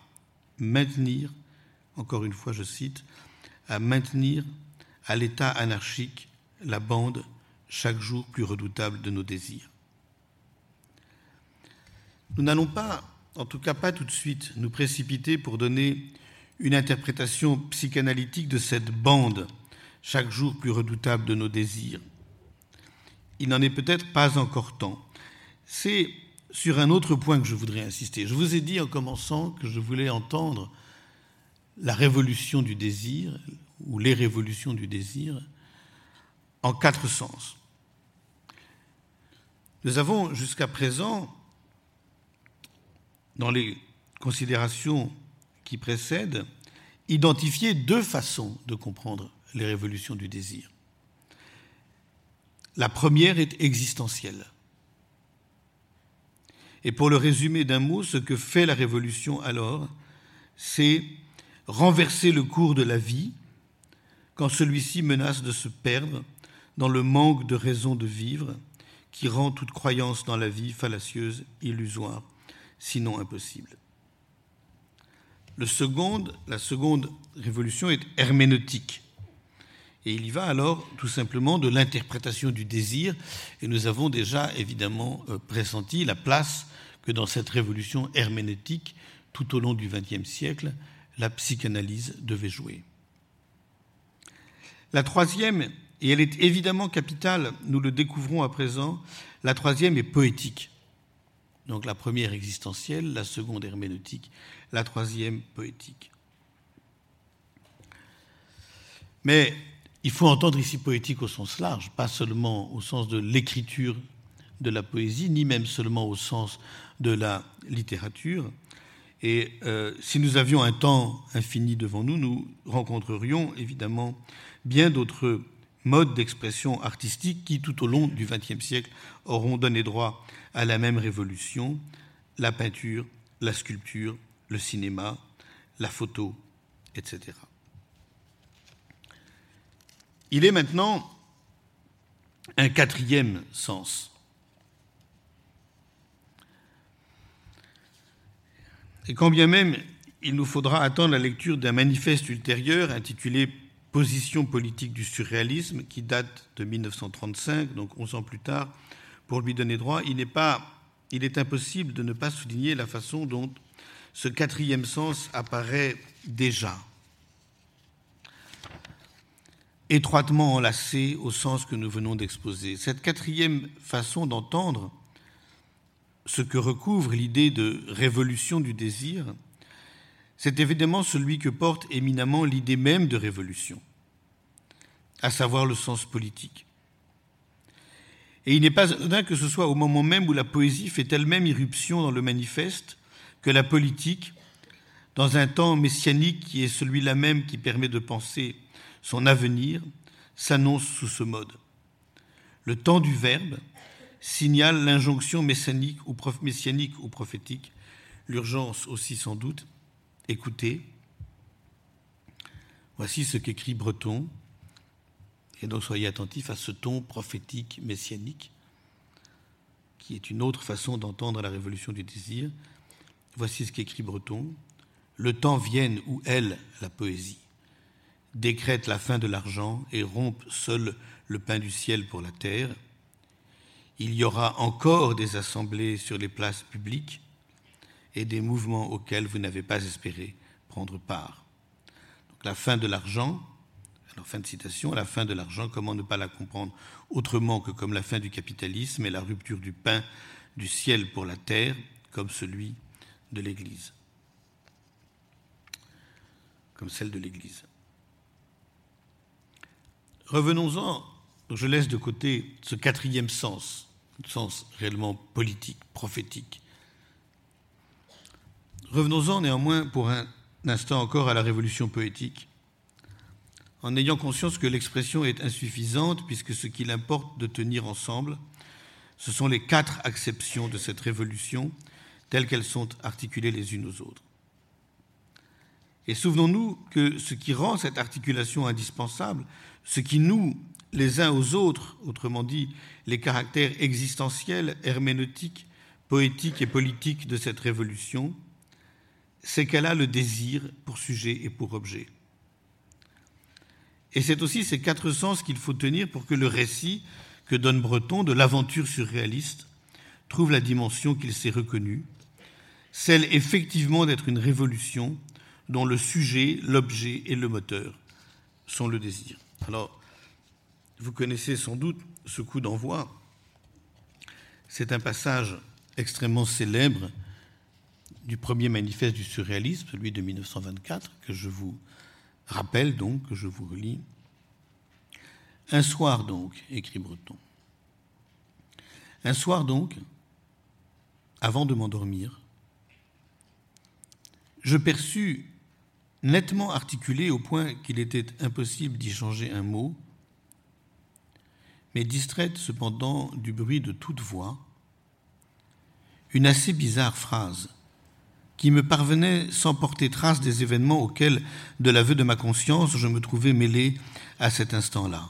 maintenir, encore une fois je cite, à maintenir à l'état anarchique la bande chaque jour plus redoutable de nos désirs. Nous n'allons pas, en tout cas pas tout de suite, nous précipiter pour donner une interprétation psychanalytique de cette bande chaque jour plus redoutable de nos désirs. Il n'en est peut-être pas encore temps. C'est sur un autre point que je voudrais insister. Je vous ai dit en commençant que je voulais entendre la révolution du désir, ou les révolutions du désir, en quatre sens. Nous avons jusqu'à présent, dans les considérations qui précèdent, identifié deux façons de comprendre les révolutions du désir. La première est existentielle. Et pour le résumer d'un mot, ce que fait la révolution alors, c'est renverser le cours de la vie quand celui-ci menace de se perdre dans le manque de raison de vivre qui rend toute croyance dans la vie fallacieuse, illusoire, sinon impossible. La seconde révolution est herméneutique. Et il y va alors tout simplement de l'interprétation du désir. Et nous avons déjà évidemment euh, pressenti la place que dans cette révolution herméneutique, tout au long du XXe siècle, la psychanalyse devait jouer. La troisième, et elle est évidemment capitale, nous le découvrons à présent, la troisième est poétique. Donc la première existentielle, la seconde herméneutique, la troisième poétique. Mais il faut entendre ici poétique au sens large, pas seulement au sens de l'écriture de la poésie, ni même seulement au sens de la littérature. Et euh, si nous avions un temps infini devant nous, nous rencontrerions évidemment bien d'autres modes d'expression artistique qui, tout au long du XXe siècle, auront donné droit à la même révolution, la peinture, la sculpture, le cinéma, la photo, etc. Il est maintenant un quatrième sens. Et quand bien même il nous faudra attendre la lecture d'un manifeste ultérieur intitulé Position politique du surréalisme, qui date de 1935, donc 11 ans plus tard, pour lui donner droit, il, est impossible de ne pas souligner la façon dont ce quatrième sens apparaît déjà, étroitement enlacé au sens que nous venons d'exposer. Cette quatrième façon d'entendre ce que recouvre l'idée de révolution du désir, c'est évidemment celui que porte éminemment l'idée même de révolution, à savoir le sens politique. Et il n'est pas anodin que ce soit au moment même où la poésie fait elle-même irruption dans le manifeste que la politique, dans un temps messianique qui est celui-là même qui permet de penser son avenir, s'annonce sous ce mode. Le temps du Verbe signale l'injonction messianique ou, prophétique, l'urgence aussi sans doute. Écoutez, voici ce qu'écrit Breton, et donc soyez attentifs à ce ton prophétique messianique, qui est une autre façon d'entendre la révolution du désir. Voici ce qu'écrit Breton. Le temps vienne où elle, la poésie, décrète la fin de l'argent et rompe seul le pain du ciel pour la terre. Il y aura encore des assemblées sur les places publiques et des mouvements auxquels vous n'avez pas espéré prendre part. La fin de l'argent, alors fin de citation, la fin de l'argent, comment ne pas la comprendre autrement que comme la fin du capitalisme et la rupture du pain du ciel pour la terre, comme celui de l'Église, comme celle de l'Église. Revenons-en, je laisse de côté ce quatrième sens, sens réellement politique, prophétique. Revenons-en néanmoins pour un instant encore à la révolution poétique, en ayant conscience que l'expression est insuffisante, puisque ce qu'il importe de tenir ensemble, ce sont les quatre acceptions de cette révolution, telles qu'elles sont articulées les unes aux autres. Et souvenons-nous que ce qui rend cette articulation indispensable, ce qui noue les uns aux autres, autrement dit les caractères existentiels, herméneutiques, poétiques et politiques de cette révolution, c'est qu'elle a le désir pour sujet et pour objet. Et c'est aussi ces quatre sens qu'il faut tenir pour que le récit que donne Breton de l'aventure surréaliste trouve la dimension qu'il s'est reconnue, celle effectivement d'être une révolution dont le sujet, l'objet et le moteur sont le désir. Alors, vous connaissez sans doute ce coup d'envoi. C'est un passage extrêmement célèbre du premier manifeste du surréalisme, celui de 1924, que je vous rappelle donc, que je vous relis. Un soir donc, écrit Breton. Un soir donc, avant de m'endormir, je perçus nettement articulé au point qu'il était impossible d'y changer un mot, mais distraite cependant du bruit de toute voix, une assez bizarre phrase qui me parvenait sans porter trace des événements auxquels, de l'aveu de ma conscience, je me trouvais mêlé à cet instant-là.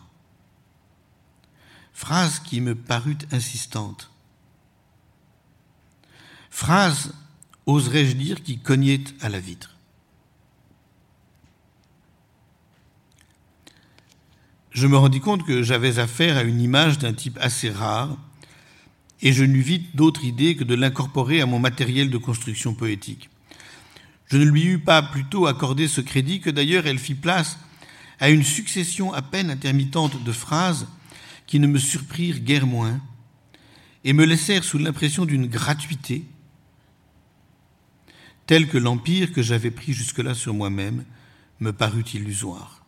Phrase qui me parut insistante. Phrase, oserais-je dire, qui cognait à la vitre. Je me rendis compte que j'avais affaire à une image d'un type assez rare, et je n'eus vite d'autre idée que de l'incorporer à mon matériel de construction poétique. Je ne lui eus pas plutôt accordé ce crédit que d'ailleurs elle fit place à une succession à peine intermittente de phrases qui ne me surprirent guère moins et me laissèrent sous l'impression d'une gratuité telle que l'empire que j'avais pris jusque-là sur moi-même me parut illusoire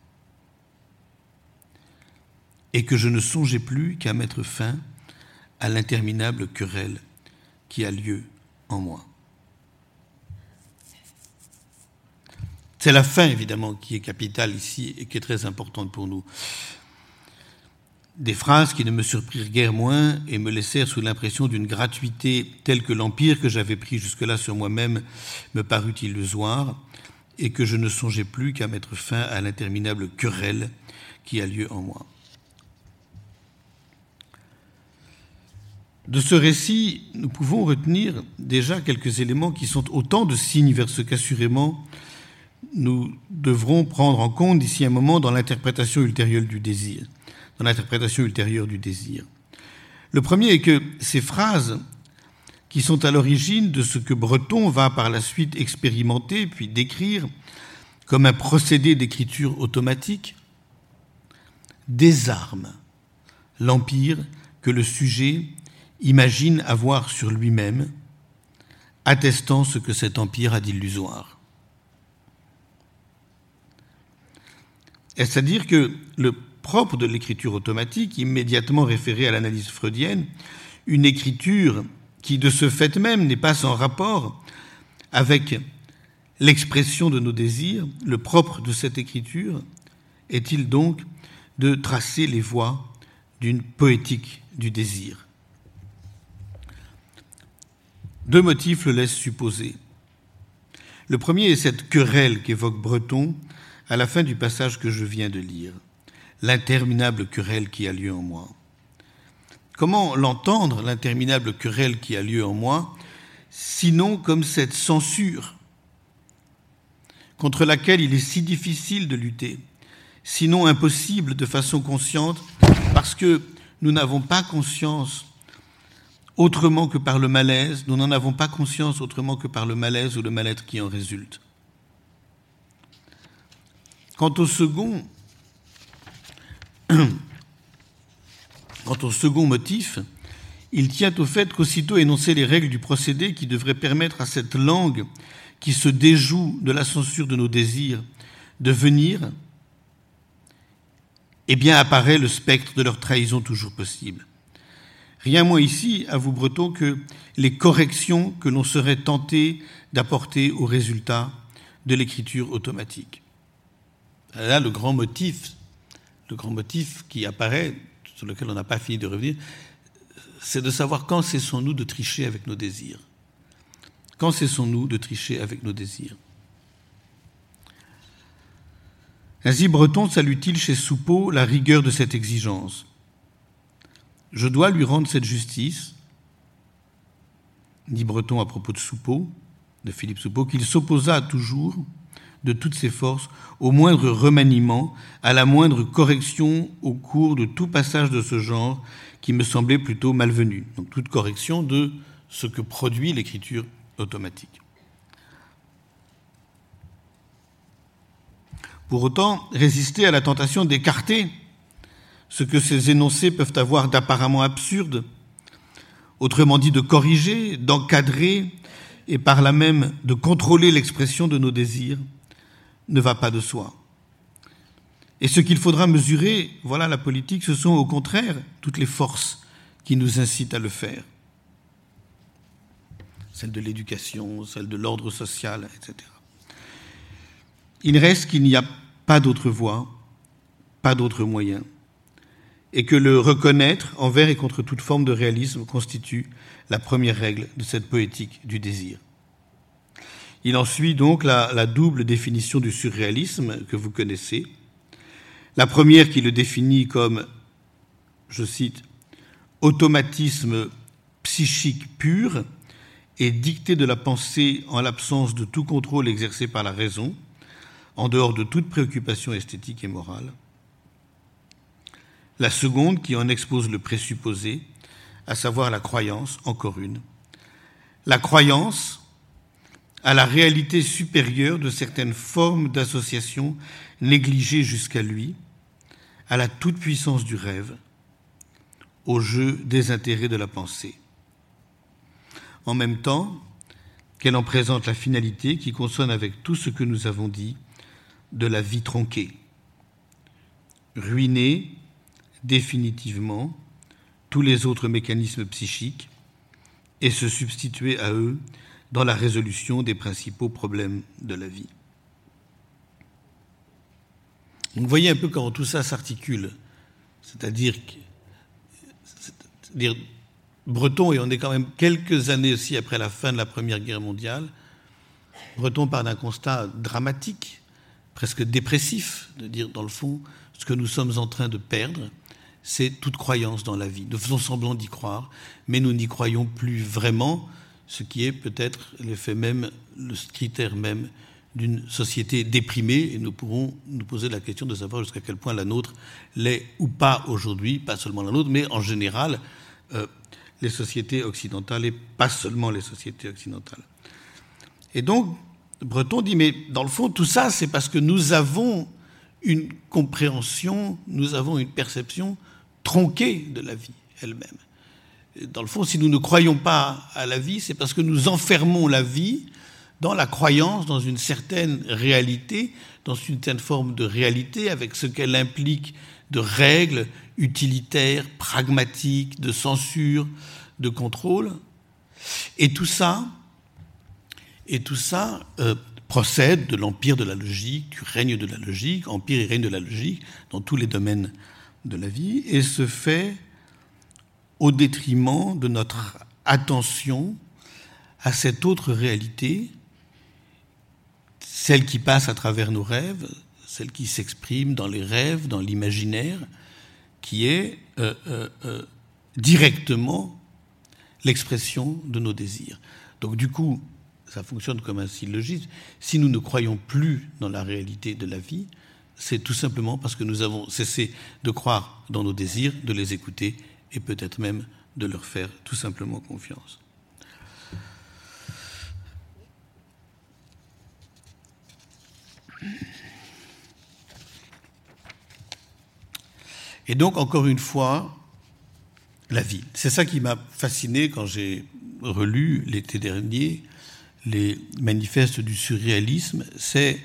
et que je ne songeais plus qu'à mettre fin à l'interminable querelle qui a lieu en moi. C'est la fin, évidemment, qui est capitale ici et qui est très importante pour nous. Des phrases qui ne me surprirent guère moins et me laissèrent sous l'impression d'une gratuité telle que l'empire que j'avais pris jusque-là sur moi-même me parut illusoire et que je ne songeais plus qu'à mettre fin à l'interminable querelle qui a lieu en moi. De ce récit, nous pouvons retenir déjà quelques éléments qui sont autant de signes vers ce qu'assurément nous devrons prendre en compte d'ici un moment dans l'interprétation ultérieure du désir. Dans l'interprétation ultérieure du désir. Le premier est que ces phrases qui sont à l'origine de ce que Breton va par la suite expérimenter puis décrire comme un procédé d'écriture automatique, désarment l'empire que le sujet imagine avoir sur lui-même, attestant ce que cet empire a d'illusoire. Est-ce à dire que le propre de l'écriture automatique, immédiatement référé à l'analyse freudienne, une écriture qui de ce fait même n'est pas sans rapport avec l'expression de nos désirs, le propre de cette écriture est-il donc de tracer les voies d'une poétique du désir? Deux motifs le laissent supposer. Le premier est cette querelle qu'évoque Breton à la fin du passage que je viens de lire, l'interminable querelle qui a lieu en moi. Comment l'entendre, l'interminable querelle qui a lieu en moi, sinon comme cette censure contre laquelle il est si difficile de lutter, sinon impossible de façon consciente, parce que nous n'avons pas conscience autrement que par le malaise, nous n'en avons pas conscience autrement que par le malaise ou le mal-être qui en résulte. Quant au second, quant au second motif, il tient au fait qu'aussitôt énoncer les règles du procédé qui devraient permettre à cette langue qui se déjoue de la censure de nos désirs de venir, eh bien apparaît le spectre de leur trahison toujours possible. Rien moins ici, à vous Breton, que les corrections que l'on serait tenté d'apporter au résultat de l'écriture automatique. Là, le grand motif, le grand motif qui apparaît, sur lequel on n'a pas fini de revenir, c'est de savoir quand cessons-nous de tricher avec nos désirs. Quand cessons-nous de tricher avec nos désirs Ainsi, Breton salue-t-il chez Soupeau la rigueur de cette exigence. Je dois lui rendre cette justice, dit Breton à propos de Soupeau, de Philippe Soupeau, qu'il s'opposa toujours, de toutes ses forces, au moindre remaniement, à la moindre correction au cours de tout passage de ce genre qui me semblait plutôt malvenu. Donc toute correction de ce que produit l'écriture automatique. Pour autant, résister à la tentation d'écarter ce que ces énoncés peuvent avoir d'apparemment absurde, autrement dit de corriger, d'encadrer et par là même de contrôler l'expression de nos désirs, ne va pas de soi. Et ce qu'il faudra mesurer, voilà la politique, ce sont au contraire toutes les forces qui nous incitent à le faire. Celle de l'éducation, celle de l'ordre social, etc. Il reste qu'il n'y a pas d'autre voie, pas d'autre moyen, et que le reconnaître envers et contre toute forme de réalisme constitue la première règle de cette poétique du désir. Il en suit donc la, double définition du surréalisme que vous connaissez. La première qui le définit comme, je cite, automatisme psychique pur et dicté de la pensée en l'absence de tout contrôle exercé par la raison, en dehors de toute préoccupation esthétique et morale. La seconde qui en expose le présupposé, à savoir la croyance, encore une. La croyance à la réalité supérieure de certaines formes d'association négligées jusqu'à lui, à la toute-puissance du rêve, au jeu des intérêts de la pensée. En même temps qu'elle en présente la finalité qui consonne avec tout ce que nous avons dit de la vie tronquée, ruiner définitivement tous les autres mécanismes psychiques et se substituer à eux dans la résolution des principaux problèmes de la vie. vous voyez un peu comment tout ça s'articule, c'est-à-dire dire Breton, et on est quand même quelques années aussi après la fin de la Première Guerre mondiale, Breton part d'un constat dramatique, presque dépressif, de dire dans le fond, ce que nous sommes en train de perdre, c'est toute croyance dans la vie. Nous faisons semblant d'y croire, mais nous n'y croyons plus vraiment, ce qui est peut-être l'effet même, le critère même d'une société déprimée, et nous pourrons nous poser la question de savoir jusqu'à quel point la nôtre l'est ou pas aujourd'hui, pas seulement la nôtre, mais en général, euh, les sociétés occidentales et pas seulement les sociétés occidentales. Et donc, Breton dit, mais dans le fond, tout ça, c'est parce que nous avons une compréhension, nous avons une perception tronquée de la vie elle-même. Dans le fond, si nous ne croyons pas à la vie, c'est parce que nous enfermons la vie dans la croyance, dans une certaine réalité, dans une certaine forme de réalité, avec ce qu'elle implique de règles utilitaires, pragmatiques, de censure, de contrôle. Et tout ça, et tout ça euh, procède de l'empire de la logique, du règne de la logique, empire et règne de la logique dans tous les domaines de la vie, et se fait au détriment de notre attention à cette autre réalité, celle qui passe à travers nos rêves, celle qui s'exprime dans les rêves, dans l'imaginaire, qui est euh, euh, euh, directement l'expression de nos désirs. Donc du coup, ça fonctionne comme un syllogisme. Si nous ne croyons plus dans la réalité de la vie, c'est tout simplement parce que nous avons cessé de croire dans nos désirs, de les écouter et peut-être même de leur faire tout simplement confiance. Et donc, encore une fois, la vie. C'est ça qui m'a fasciné quand j'ai relu l'été dernier les manifestes du surréalisme. C'est,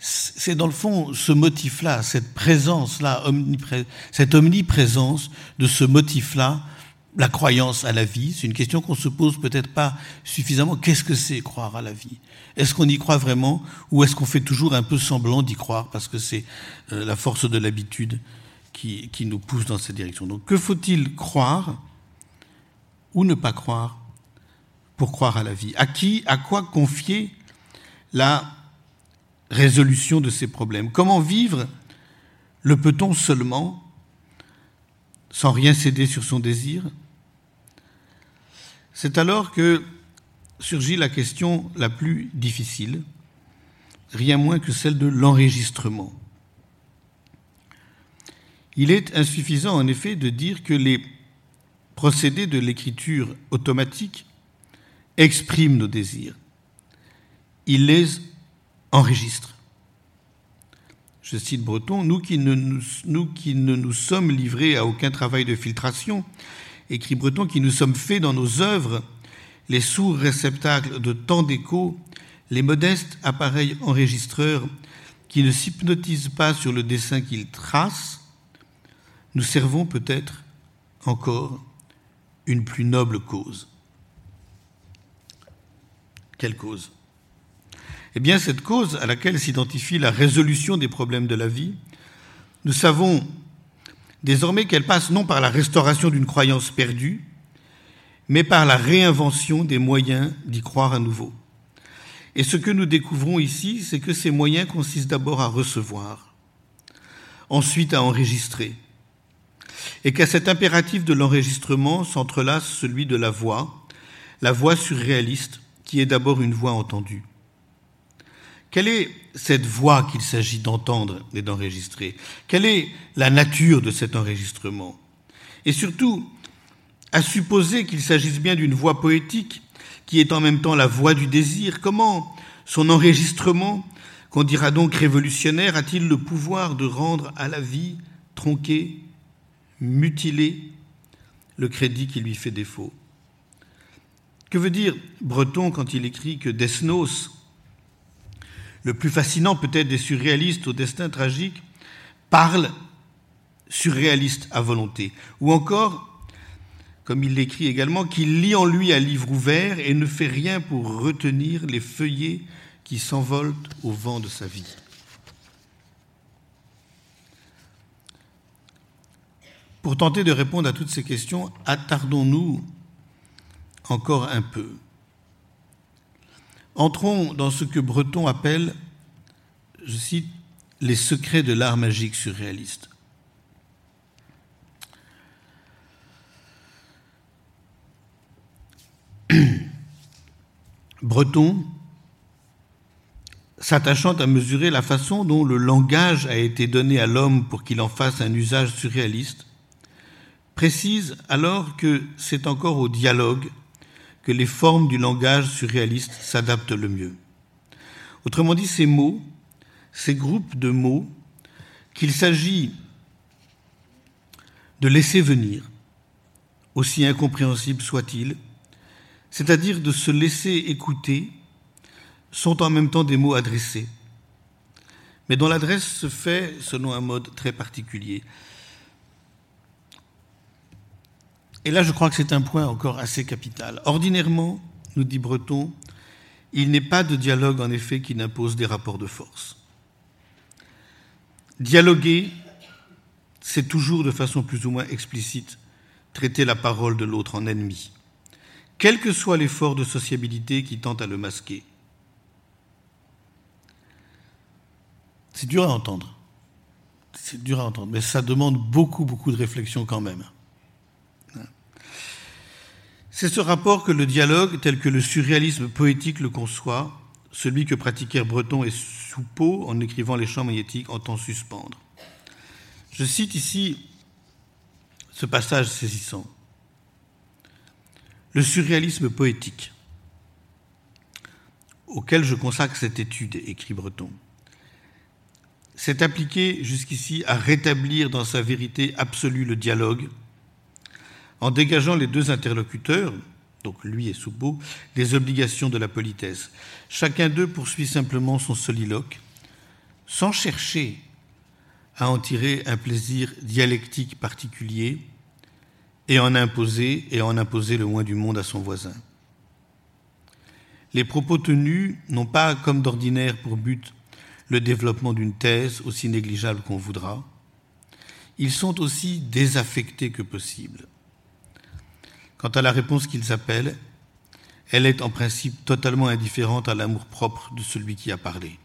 c'est dans le fond ce motif-là, cette présence-là, cette omniprésence de ce motif-là la croyance à la vie. C'est une question qu'on se pose peut-être pas suffisamment. Qu'est-ce que c'est croire à la vie? Est-ce qu'on y croit vraiment ou est-ce qu'on fait toujours un peu semblant d'y croire parce que c'est euh, la force de l'habitude qui, qui nous pousse dans cette direction? Donc que faut-il croire ou ne pas croire pour croire à la vie? À qui, à quoi confier la résolution de ces problèmes Comment vivre le peut-on seulement sans rien céder sur son désir? C'est alors que surgit la question la plus difficile, rien moins que celle de l'enregistrement. Il est insuffisant en effet de dire que les procédés de l'écriture automatique expriment nos désirs. Il les enregistre. Je cite Breton, nous qui, ne nous, sommes livrés à aucun travail de filtration, écrit Breton, qui nous sommes faits dans nos œuvres les sourds réceptacles de tant d'échos, les modestes appareils enregistreurs qui ne s'hypnotisent pas sur le dessin qu'ils tracent, nous servons peut-être encore une plus noble cause. Quelle cause? Eh bien, cette cause à laquelle s'identifie la résolution des problèmes de la vie, nous savons désormais qu'elle passe non par la restauration d'une croyance perdue, mais par la réinvention des moyens d'y croire à nouveau. Et ce que nous découvrons ici, c'est que ces moyens consistent d'abord à recevoir, ensuite à enregistrer, et qu'à cet impératif de l'enregistrement s'entrelace celui de la voix, la voix surréaliste, qui est d'abord une voix entendue. Quelle est cette voix qu'il s'agit d'entendre et d'enregistrer? Quelle est la nature de cet enregistrement? Et surtout, à supposer qu'il s'agisse bien d'une voix poétique, qui est en même temps la voix du désir, comment son enregistrement, qu'on dira donc révolutionnaire, a-t-il le pouvoir de rendre à la vie tronquée, mutilée, le crédit qui lui fait défaut? Que veut dire Breton quand il écrit que Desnos, le plus fascinant peut-être des surréalistes au destin tragique, parle surréaliste à volonté Ou encore, comme il l'écrit également, qu'il lit en lui un livre ouvert et ne fait rien pour retenir les feuillets qui s'envolent au vent de sa vie. Pour tenter de répondre à toutes ces questions, attardons-nous encore un peu. Entrons dans ce que Breton appelle, je cite, les secrets de l'art magique surréaliste. Breton, s'attachant à mesurer la façon dont le langage a été donné à l'homme pour qu'il en fasse un usage surréaliste, précise alors que c'est encore au dialogue que les formes du langage surréaliste s'adaptent le mieux. Autrement dit, ces mots, ces groupes de mots, qu'il s'agit de laisser venir, aussi incompréhensible soit-il, c'est-à-dire de se laisser écouter, sont en même temps des mots adressés, mais dont l'adresse se fait selon un mode très particulier. Et là, je crois que c'est un point encore assez capital. Ordinairement, nous dit Breton, il n'est pas de dialogue en effet qui n'impose des rapports de force. Dialoguer, c'est toujours de façon plus ou moins explicite traiter la parole de l'autre en ennemi quel que soit l'effort de sociabilité qui tente à le masquer. C'est dur à entendre. C'est dur à entendre, mais ça demande beaucoup, beaucoup de réflexion quand même. C'est ce rapport que le dialogue, tel que le surréalisme poétique le conçoit, celui que pratiquèrent Breton et Soupeau en écrivant les champs magnétiques, entend suspendre. Je cite ici ce passage saisissant le surréalisme poétique, auquel je consacre cette étude, écrit Breton, s'est appliqué jusqu'ici à rétablir dans sa vérité absolue le dialogue, en dégageant les deux interlocuteurs, donc lui et Soupeau, des obligations de la politesse. Chacun d'eux poursuit simplement son soliloque, sans chercher à en tirer un plaisir dialectique particulier, et en imposer, et en imposer le moins du monde à son voisin. Les propos tenus n'ont pas, comme d'ordinaire, pour but le développement d'une thèse aussi négligeable qu'on voudra. Ils sont aussi désaffectés que possible. Quant à la réponse qu'ils appellent, elle est en principe totalement indifférente à l'amour propre de celui qui a parlé.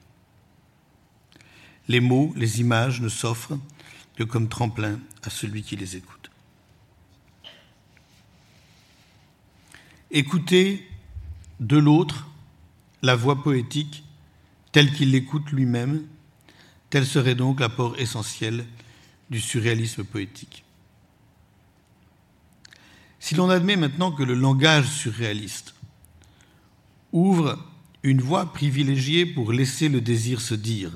Les mots, les images ne s'offrent que comme tremplin à celui qui les écoute. Écouter de l'autre la voix poétique telle qu'il l'écoute lui-même, tel serait donc l'apport essentiel du surréalisme poétique. Si l'on admet maintenant que le langage surréaliste ouvre une voie privilégiée pour laisser le désir se dire,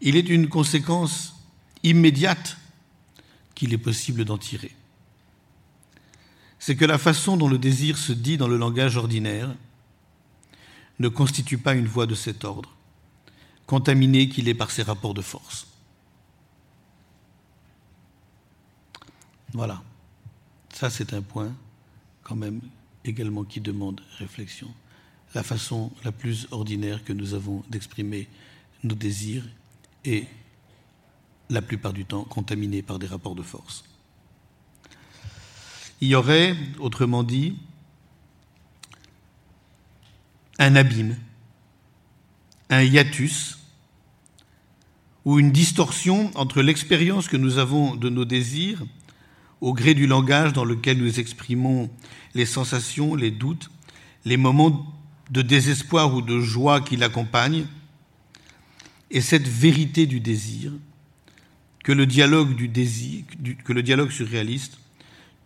il est une conséquence immédiate qu'il est possible d'en tirer. C'est que la façon dont le désir se dit dans le langage ordinaire ne constitue pas une voie de cet ordre, contaminé qu'il est par ses rapports de force. Voilà. Ça, c'est un point, quand même, également qui demande réflexion. La façon la plus ordinaire que nous avons d'exprimer nos désirs est la plupart du temps contaminée par des rapports de force. Il y aurait, autrement dit, un abîme, un hiatus, ou une distorsion entre l'expérience que nous avons de nos désirs au gré du langage dans lequel nous exprimons les sensations, les doutes, les moments de désespoir ou de joie qui l'accompagnent, et cette vérité du désir que le dialogue du désir, que le dialogue surréaliste,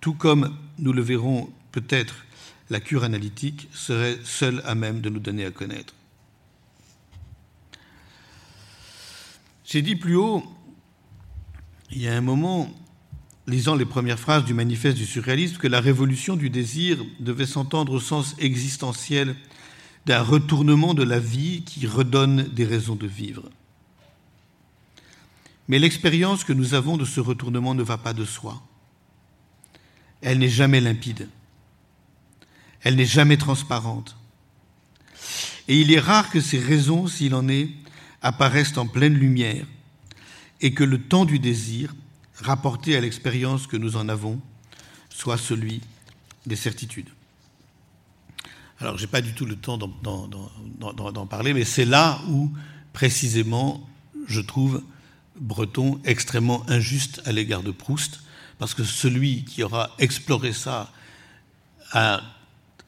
tout comme nous le verrons peut-être la cure analytique serait seule à même de nous donner à connaître. J'ai dit plus haut, il y a un moment, lisant les premières phrases du manifeste du surréalisme, que la révolution du désir devait s'entendre au sens existentiel d'un retournement de la vie qui redonne des raisons de vivre. Mais l'expérience que nous avons de ce retournement ne va pas de soi. Elle n'est jamais limpide. Elle n'est jamais transparente. Et il est rare que ces raisons, s'il en est, apparaissent en pleine lumière et que le temps du désir, rapporté à l'expérience que nous en avons, soit celui des certitudes. Alors, je n'ai pas du tout le temps d'en parler, mais c'est là où, précisément, je trouve Breton extrêmement injuste à l'égard de Proust, parce que celui qui aura exploré ça a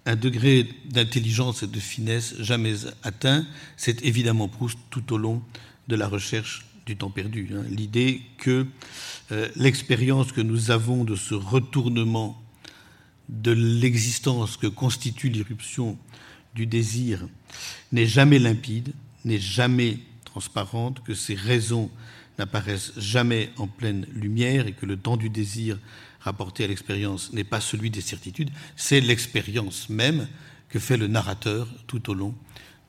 un degré d'intelligence et de finesse jamais atteint, c'est évidemment Proust tout au long de la recherche du temps perdu. Hein. L'idée que l'expérience que nous avons de ce retournement de l'existence que constitue l'irruption du désir n'est jamais limpide, n'est jamais transparente, que ces raisons n'apparaissent jamais en pleine lumière et que le temps du désir rapporté à l'expérience n'est pas celui des certitudes, c'est l'expérience même que fait le narrateur tout au long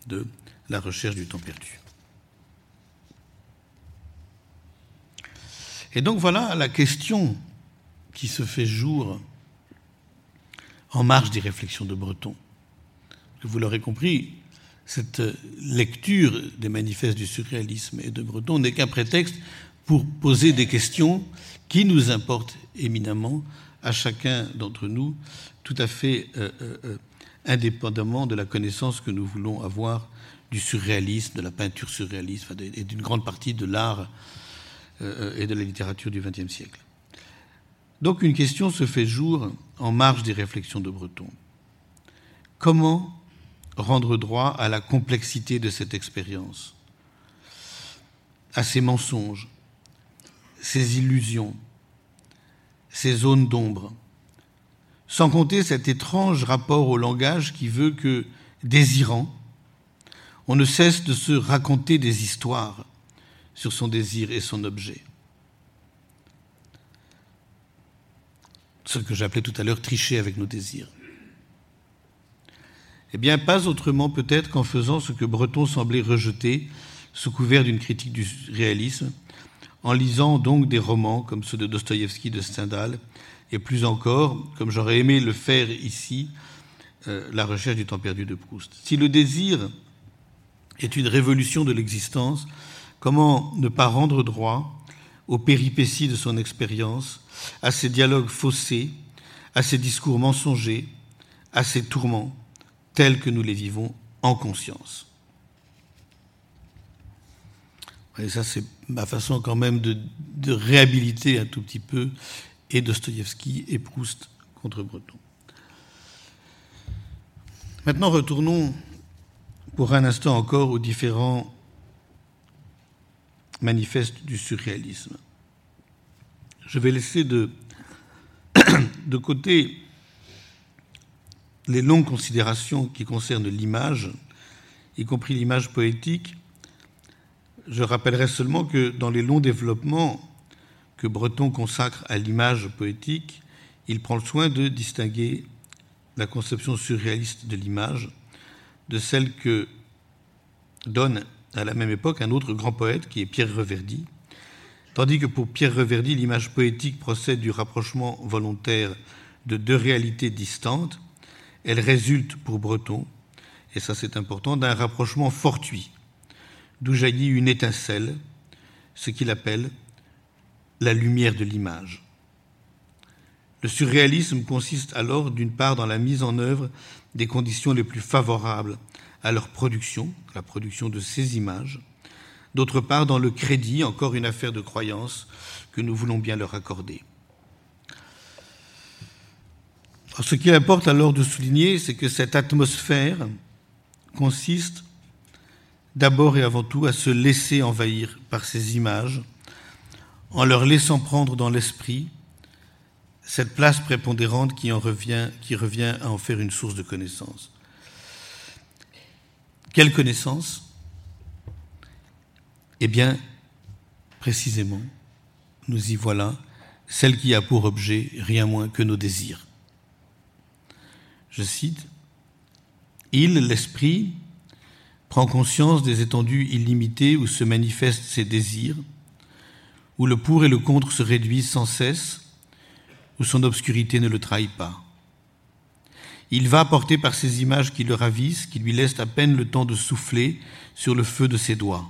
de la recherche du temps perdu. Et donc voilà la question qui se fait jour en marge des réflexions de Breton. Vous l'aurez compris, cette lecture des manifestes du surréalisme et de Breton n'est qu'un prétexte pour poser des questions qui nous importent éminemment à chacun d'entre nous, tout à fait euh, euh, euh, indépendamment de la connaissance que nous voulons avoir du surréalisme, de la peinture surréaliste et d'une grande partie de l'art et de la littérature du XXe siècle. Donc une question se fait jour en marge des réflexions de Breton. Comment rendre droit à la complexité de cette expérience, à ses mensonges, ces illusions, ces zones d'ombre, sans compter cet étrange rapport au langage qui veut que, désirant, on ne cesse de se raconter des histoires sur son désir et son objet. Ce que j'appelais tout à l'heure tricher avec nos désirs. Eh bien, pas autrement peut-être qu'en faisant ce que Breton semblait rejeter sous couvert d'une critique du réalisme, en lisant donc des romans comme ceux de Dostoïevski, de Stendhal, et plus encore, comme j'aurais aimé le faire ici, euh, La recherche du temps perdu de Proust. Si le désir est une révolution de l'existence, comment ne pas rendre droit aux péripéties de son expérience, à ses dialogues faussés, à ses discours mensongers, à ses tourments, tels que nous les vivons en conscience. Et ça, c'est ma façon quand même de, réhabiliter un tout petit peu et Dostoïevski et Proust contre Breton. Maintenant, retournons pour un instant encore aux différents manifestes du surréalisme. Je vais laisser de, de côté les longues considérations qui concernent l'image, y compris l'image poétique, je rappellerai seulement que dans les longs développements que Breton consacre à l'image poétique, il prend le soin de distinguer la conception surréaliste de l'image de celle que donne à la même époque un autre grand poète qui est Pierre Reverdy, tandis que pour Pierre Reverdy, l'image poétique procède du rapprochement volontaire de deux réalités distantes, elle résulte pour Breton, et ça c'est important, d'un rapprochement fortuit d'où jaillit une étincelle, ce qu'il appelle la lumière de l'image. Le surréalisme consiste alors d'une part dans la mise en œuvre des conditions les plus favorables à leur production, la production de ces images, d'autre part dans le crédit, encore une affaire de croyance que nous voulons bien leur accorder. ce qu'il importe alors de souligner, c'est que cette atmosphère consiste d'abord et avant tout à se laisser envahir par ces images, en leur laissant prendre dans l'esprit cette place prépondérante qui, en revient, qui revient à en faire une source de connaissance. Quelle connaissance Eh bien, précisément, nous y voilà, celle qui a pour objet rien moins que nos désirs. Je cite, Il, l'esprit, prend conscience des étendues illimitées où se manifestent ses désirs, où le pour et le contre se réduisent sans cesse, où son obscurité ne le trahit pas. Il va porter par ces images qui le ravissent, qui lui laissent à peine le temps de souffler sur le feu de ses doigts.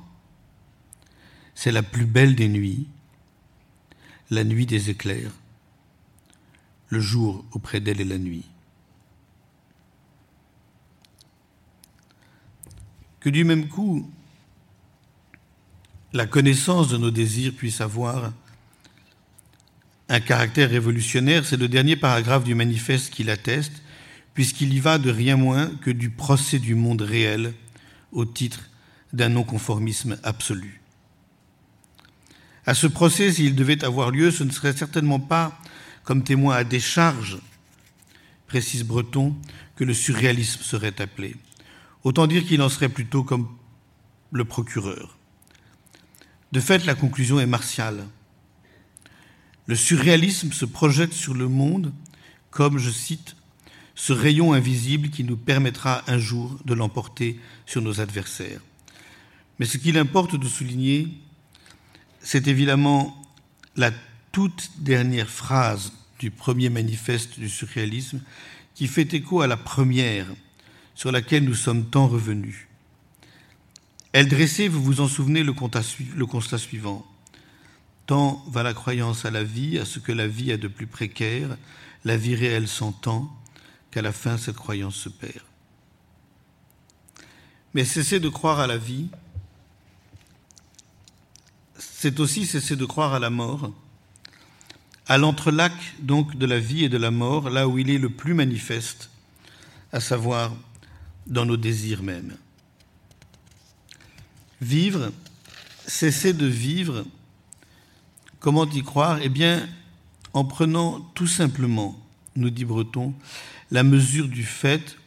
C'est la plus belle des nuits, la nuit des éclairs. Le jour auprès d'elle est la nuit. que du même coup, la connaissance de nos désirs puisse avoir un caractère révolutionnaire, c'est le dernier paragraphe du manifeste qui l'atteste, puisqu'il y va de rien moins que du procès du monde réel au titre d'un non-conformisme absolu. À ce procès, s'il devait avoir lieu, ce ne serait certainement pas comme témoin à décharge, précise Breton, que le surréalisme serait appelé. Autant dire qu'il en serait plutôt comme le procureur. De fait, la conclusion est martiale. Le surréalisme se projette sur le monde comme, je cite, ce rayon invisible qui nous permettra un jour de l'emporter sur nos adversaires. Mais ce qu'il importe de souligner, c'est évidemment la toute dernière phrase du premier manifeste du surréalisme qui fait écho à la première sur laquelle nous sommes tant revenus. Elle dressait, vous vous en souvenez, le constat suivant. Tant va la croyance à la vie, à ce que la vie a de plus précaire, la vie réelle s'entend, qu'à la fin cette croyance se perd. Mais cesser de croire à la vie, c'est aussi cesser de croire à la mort, à l'entrelac donc de la vie et de la mort, là où il est le plus manifeste, à savoir dans nos désirs mêmes. Vivre, cesser de vivre, comment y croire? Eh bien, en prenant tout simplement, nous dit Breton, la mesure du fait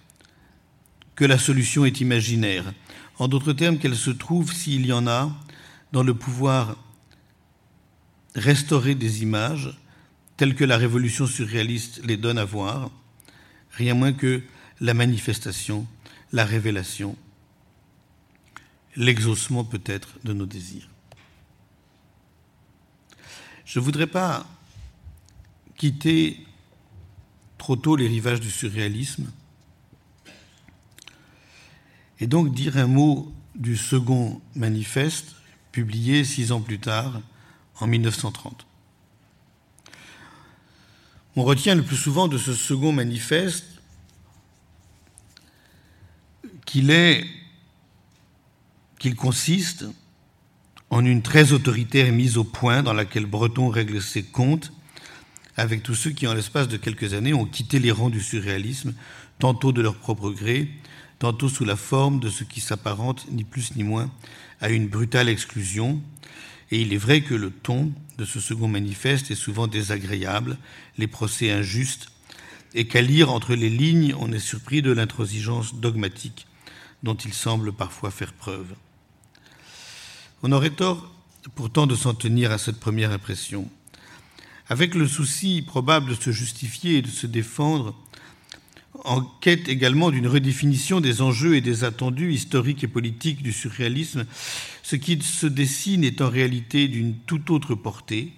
que la solution est imaginaire. En d'autres termes, qu'elle se trouve, s'il y en a, dans le pouvoir restaurer des images telles que la révolution surréaliste les donne à voir, rien moins que la manifestation la révélation, l'exaucement peut-être de nos désirs. Je ne voudrais pas quitter trop tôt les rivages du surréalisme et donc dire un mot du second manifeste publié six ans plus tard, en 1930. On retient le plus souvent de ce second manifeste qu'il est qu'il consiste en une très autoritaire mise au point dans laquelle Breton règle ses comptes avec tous ceux qui, en l'espace de quelques années, ont quitté les rangs du surréalisme, tantôt de leur propre gré, tantôt sous la forme de ce qui s'apparente, ni plus ni moins, à une brutale exclusion. Et il est vrai que le ton de ce second manifeste est souvent désagréable, les procès injustes, et qu'à lire entre les lignes, on est surpris de l'intransigeance dogmatique dont il semble parfois faire preuve. On aurait tort pourtant de s'en tenir à cette première impression. Avec le souci probable de se justifier et de se défendre, en quête également d'une redéfinition des enjeux et des attendus historiques et politiques du surréalisme, ce qui se dessine est en réalité d'une toute autre portée,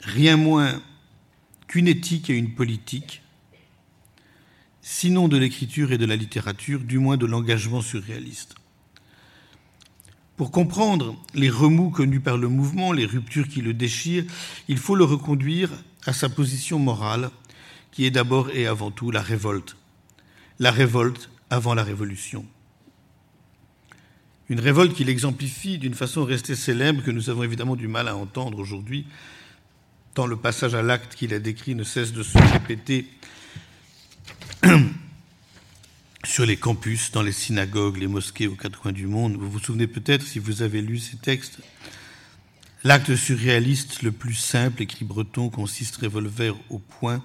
rien moins qu'une éthique et une politique, sinon de l'écriture et de la littérature, du moins de l'engagement surréaliste. Pour comprendre les remous connus par le mouvement, les ruptures qui le déchirent, il faut le reconduire à sa position morale, qui est d'abord et avant tout la révolte. La révolte avant la révolution. Une révolte qui l'exemplifie d'une façon restée célèbre que nous avons évidemment du mal à entendre aujourd'hui, tant le passage à l'acte qu'il a décrit ne cesse de se répéter sur les campus, dans les synagogues, les mosquées aux quatre coins du monde. Vous vous souvenez peut-être, si vous avez lu ces textes, l'acte surréaliste le plus simple, écrit Breton, consiste revolver au poing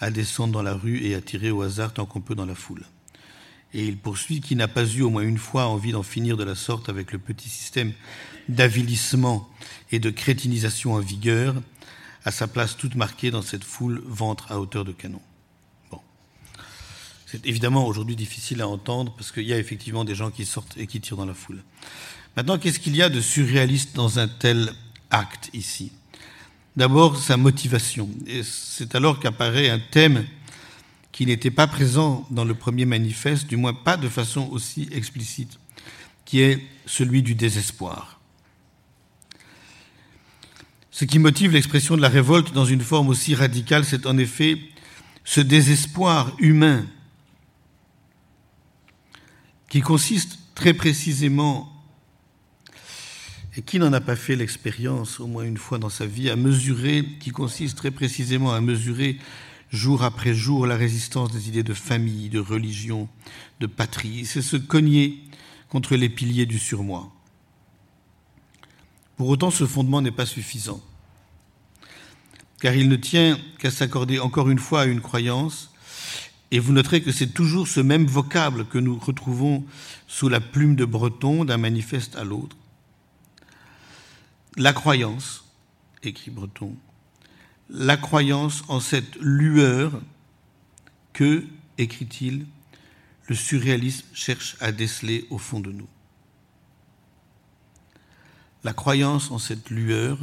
à descendre dans la rue et à tirer au hasard tant qu'on peut dans la foule. Et il poursuit qui n'a pas eu au moins une fois envie d'en finir de la sorte avec le petit système d'avilissement et de crétinisation en vigueur, à sa place toute marquée dans cette foule ventre à hauteur de canon. C'est évidemment aujourd'hui difficile à entendre parce qu'il y a effectivement des gens qui sortent et qui tirent dans la foule. Maintenant, qu'est-ce qu'il y a de surréaliste dans un tel acte ici? D'abord, sa motivation. Et c'est alors qu'apparaît un thème qui n'était pas présent dans le premier manifeste, du moins pas de façon aussi explicite, qui est celui du désespoir. Ce qui motive l'expression de la révolte dans une forme aussi radicale, c'est en effet ce désespoir humain qui consiste très précisément, et qui n'en a pas fait l'expérience au moins une fois dans sa vie, à mesurer, qui consiste très précisément à mesurer jour après jour la résistance des idées de famille, de religion, de patrie. C'est se cogner contre les piliers du surmoi. Pour autant, ce fondement n'est pas suffisant, car il ne tient qu'à s'accorder encore une fois à une croyance et vous noterez que c'est toujours ce même vocable que nous retrouvons sous la plume de Breton d'un manifeste à l'autre. La croyance, écrit Breton, la croyance en cette lueur que, écrit-il, le surréalisme cherche à déceler au fond de nous. La croyance en cette lueur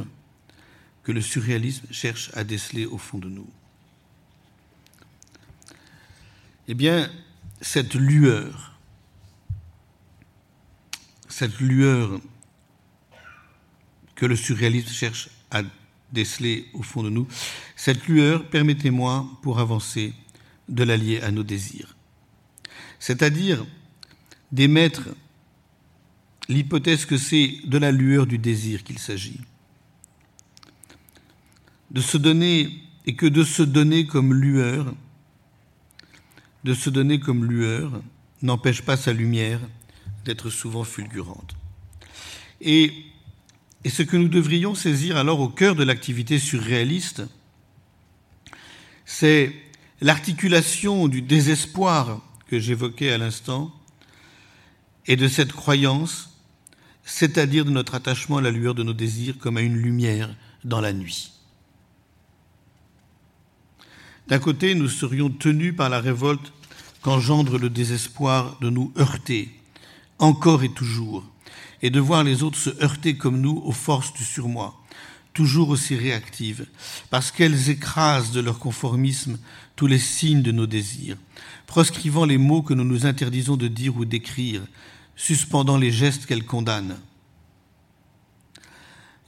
que le surréalisme cherche à déceler au fond de nous. Eh bien, cette lueur, cette lueur que le surréalisme cherche à déceler au fond de nous, cette lueur, permettez-moi, pour avancer, de l'allier à nos désirs. C'est-à-dire d'émettre l'hypothèse que c'est de la lueur du désir qu'il s'agit. De se donner, et que de se donner comme lueur, de se donner comme lueur n'empêche pas sa lumière d'être souvent fulgurante. Et, ce que nous devrions saisir alors au cœur de l'activité surréaliste, c'est l'articulation du désespoir que j'évoquais à l'instant et de cette croyance, c'est-à-dire de notre attachement à la lueur de nos désirs comme à une lumière dans la nuit. D'un côté, nous serions tenus par la révolte qu'engendre le désespoir de nous heurter, encore et toujours, et de voir les autres se heurter comme nous aux forces du surmoi, toujours aussi réactives, parce qu'elles écrasent de leur conformisme tous les signes de nos désirs, proscrivant les mots que nous nous interdisons de dire ou d'écrire, suspendant les gestes qu'elles condamnent.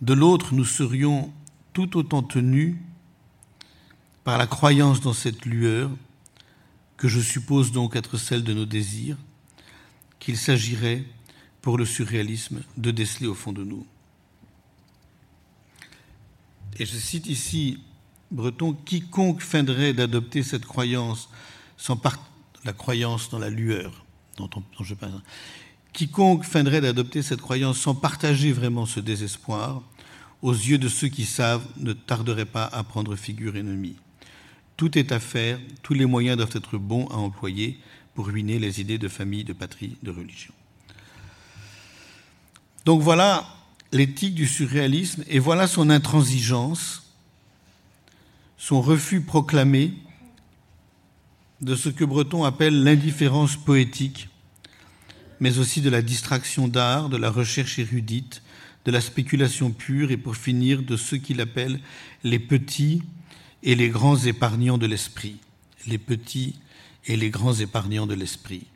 De l'autre, nous serions tout autant tenus par la croyance dans cette lueur, que je suppose donc être celle de nos désirs, qu'il s'agirait, pour le surréalisme, de déceler au fond de nous. Et je cite ici Breton, quiconque feindrait d'adopter cette croyance sans part... la croyance dans la lueur quiconque feindrait d'adopter cette croyance sans partager vraiment ce désespoir, aux yeux de ceux qui savent, ne tarderait pas à prendre figure ennemie. Tout est à faire, tous les moyens doivent être bons à employer pour ruiner les idées de famille, de patrie, de religion. Donc voilà l'éthique du surréalisme et voilà son intransigeance, son refus proclamé de ce que Breton appelle l'indifférence poétique, mais aussi de la distraction d'art, de la recherche érudite, de la spéculation pure et pour finir de ce qu'il appelle les petits et les grands épargnants de l'esprit. Les petits et les grands épargnants de l'esprit.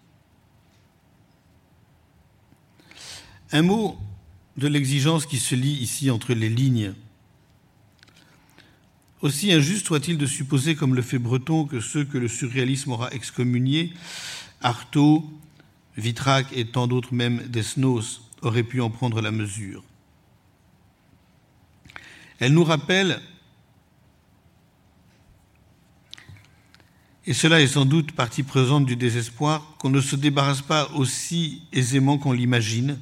Un mot de l'exigence qui se lit ici entre les lignes. Aussi injuste soit-il de supposer, comme le fait Breton, que ceux que le surréalisme aura excommuniés, Artaud, Vitrac et tant d'autres, même Desnos, auraient pu en prendre la mesure. Elle nous rappelle, et cela est sans doute partie présente du désespoir, qu'on ne se débarrasse pas aussi aisément qu'on l'imagine,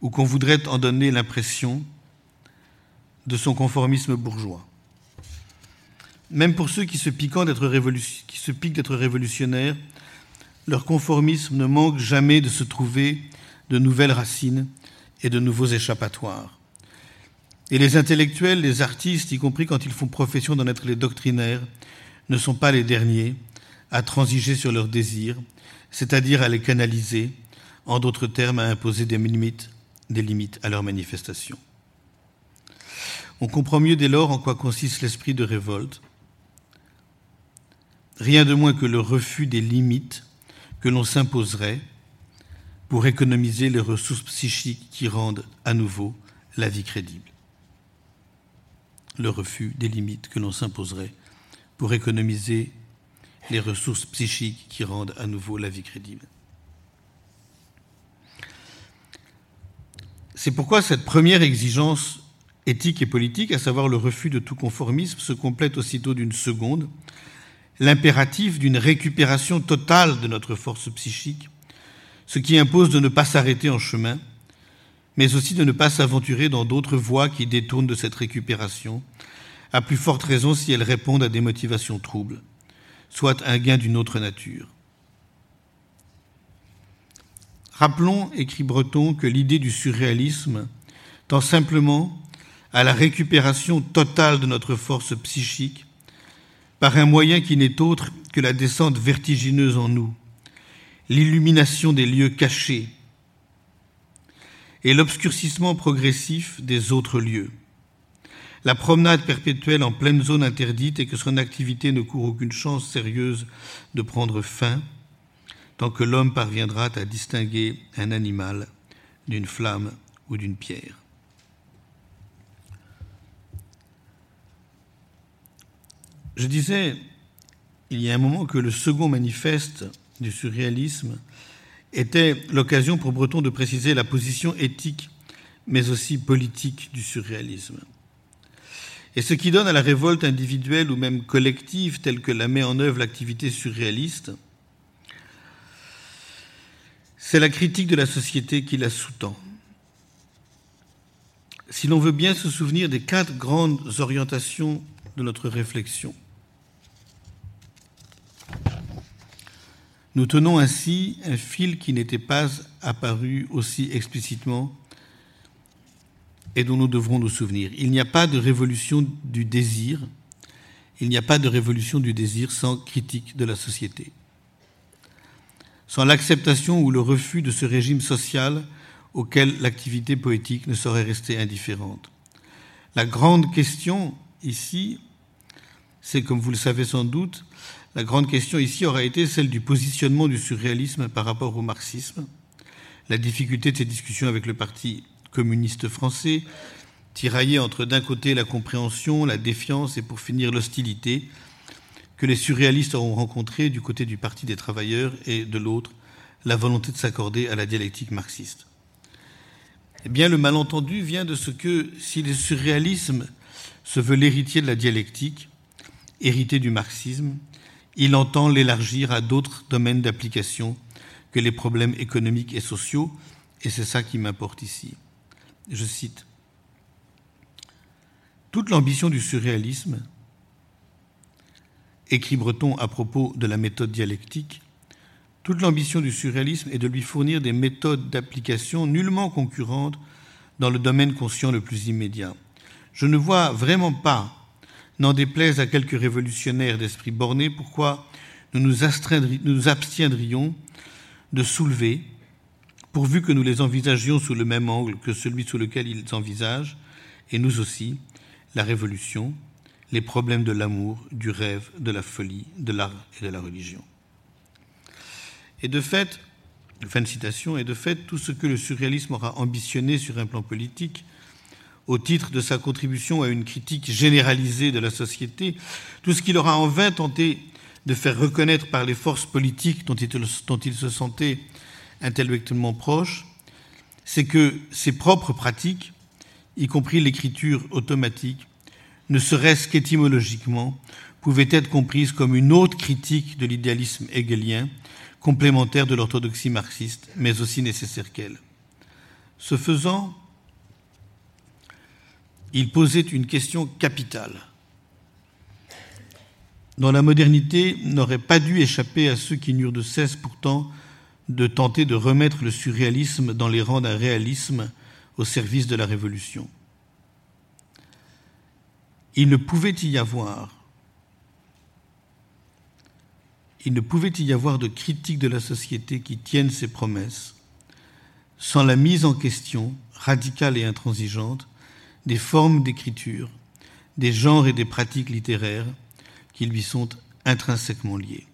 ou qu'on voudrait en donner l'impression de son conformisme bourgeois. Même pour ceux qui se, piquent d'être révolutionnaires, leur conformisme ne manque jamais de se trouver de nouvelles racines et de nouveaux échappatoires. Et les intellectuels, les artistes, y compris quand ils font profession d'en être les doctrinaires, ne sont pas les derniers à transiger sur leurs désirs, c'est-à-dire à les canaliser, en d'autres termes, à imposer des limites, à leurs manifestations. On comprend mieux dès lors en quoi consiste l'esprit de révolte. Rien de moins que le refus des limites que l'on s'imposerait pour économiser les ressources psychiques qui rendent à nouveau la vie crédible le refus des limites que l'on s'imposerait pour économiser les ressources psychiques qui rendent à nouveau la vie crédible. C'est pourquoi cette première exigence éthique et politique, à savoir le refus de tout conformisme, se complète aussitôt d'une seconde, l'impératif d'une récupération totale de notre force psychique, ce qui impose de ne pas s'arrêter en chemin, mais aussi de ne pas s'aventurer dans d'autres voies qui détournent de cette récupération, à plus forte raison si elles répondent à des motivations troubles, soit un gain d'une autre nature. Rappelons, écrit Breton, que l'idée du surréalisme tend simplement à la récupération totale de notre force psychique par un moyen qui n'est autre que la descente vertigineuse en nous, l'illumination des lieux cachés, et l'obscurcissement progressif des autres lieux. La promenade perpétuelle en pleine zone interdite et que son activité ne court aucune chance sérieuse de prendre fin, tant que l'homme parviendra à distinguer un animal d'une flamme ou d'une pierre. Je disais il y a un moment que le second manifeste du surréalisme était l'occasion pour Breton de préciser la position éthique mais aussi politique du surréalisme. Et ce qui donne à la révolte individuelle ou même collective telle que la met en œuvre l'activité surréaliste, c'est la critique de la société qui la sous-tend. Si l'on veut bien se souvenir des quatre grandes orientations de notre réflexion, Nous tenons ainsi un fil qui n'était pas apparu aussi explicitement et dont nous devrons nous souvenir. Il n'y a pas de révolution du désir, il n'y a pas de révolution du désir sans critique de la société, sans l'acceptation ou le refus de ce régime social auquel l'activité poétique ne saurait rester indifférente. La grande question ici, c'est comme vous le savez sans doute, la grande question ici aura été celle du positionnement du surréalisme par rapport au marxisme, la difficulté de ces discussions avec le Parti communiste français, tiraillé entre d'un côté la compréhension, la défiance et pour finir l'hostilité que les surréalistes auront rencontré du côté du Parti des travailleurs et de l'autre la volonté de s'accorder à la dialectique marxiste. Eh bien, le malentendu vient de ce que, si le surréalisme se veut l'héritier de la dialectique, hérité du marxisme, il entend l'élargir à d'autres domaines d'application que les problèmes économiques et sociaux, et c'est ça qui m'importe ici. Je cite Toute l'ambition du surréalisme, écrit Breton à propos de la méthode dialectique, toute l'ambition du surréalisme est de lui fournir des méthodes d'application nullement concurrentes dans le domaine conscient le plus immédiat. Je ne vois vraiment pas, n'en déplaise à quelques révolutionnaires d'esprit borné, pourquoi nous nous, nous abstiendrions de soulever, pourvu que nous les envisagions sous le même angle que celui sous lequel ils envisagent, et nous aussi, la révolution, les problèmes de l'amour, du rêve, de la folie, de l'art et de la religion. Et de fait, fin de citation, et de fait, tout ce que le surréalisme aura ambitionné sur un plan politique, au titre de sa contribution à une critique généralisée de la société, tout ce qu'il aura en vain tenté de faire reconnaître par les forces politiques dont il, dont il se sentait intellectuellement proche, c'est que ses propres pratiques, y compris l'écriture automatique, ne serait-ce qu'étymologiquement, pouvaient être comprises comme une autre critique de l'idéalisme hegelien, complémentaire de l'orthodoxie marxiste, mais aussi nécessaire qu'elle. Ce faisant, il posait une question capitale, dont la modernité n'aurait pas dû échapper à ceux qui n'eurent de cesse pourtant de tenter de remettre le surréalisme dans les rangs d'un réalisme au service de la révolution. Il ne pouvait y avoir il ne pouvait y avoir de critique de la société qui tienne ses promesses sans la mise en question radicale et intransigeante des formes d'écriture, des genres et des pratiques littéraires qui lui sont intrinsèquement liés.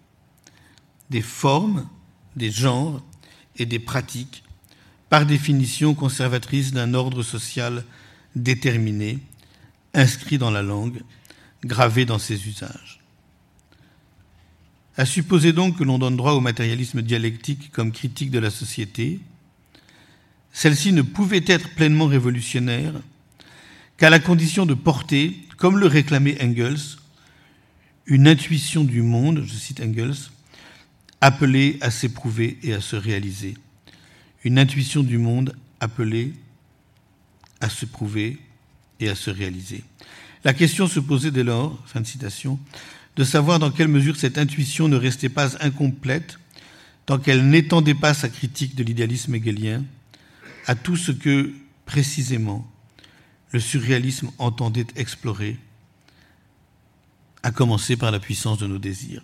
Des formes, des genres et des pratiques, par définition conservatrices d'un ordre social déterminé, inscrit dans la langue, gravé dans ses usages. À supposer donc que l'on donne droit au matérialisme dialectique comme critique de la société, celle-ci ne pouvait être pleinement révolutionnaire qu'à la condition de porter, comme le réclamait Engels, une intuition du monde, je cite Engels, appelée à s'éprouver et à se réaliser. Une intuition du monde appelée à se prouver et à se réaliser. La question se posait dès lors, fin de citation, de savoir dans quelle mesure cette intuition ne restait pas incomplète tant qu'elle n'étendait pas sa critique de l'idéalisme hegelien à tout ce que, précisément, le surréalisme entendait explorer, à commencer par la puissance de nos désirs.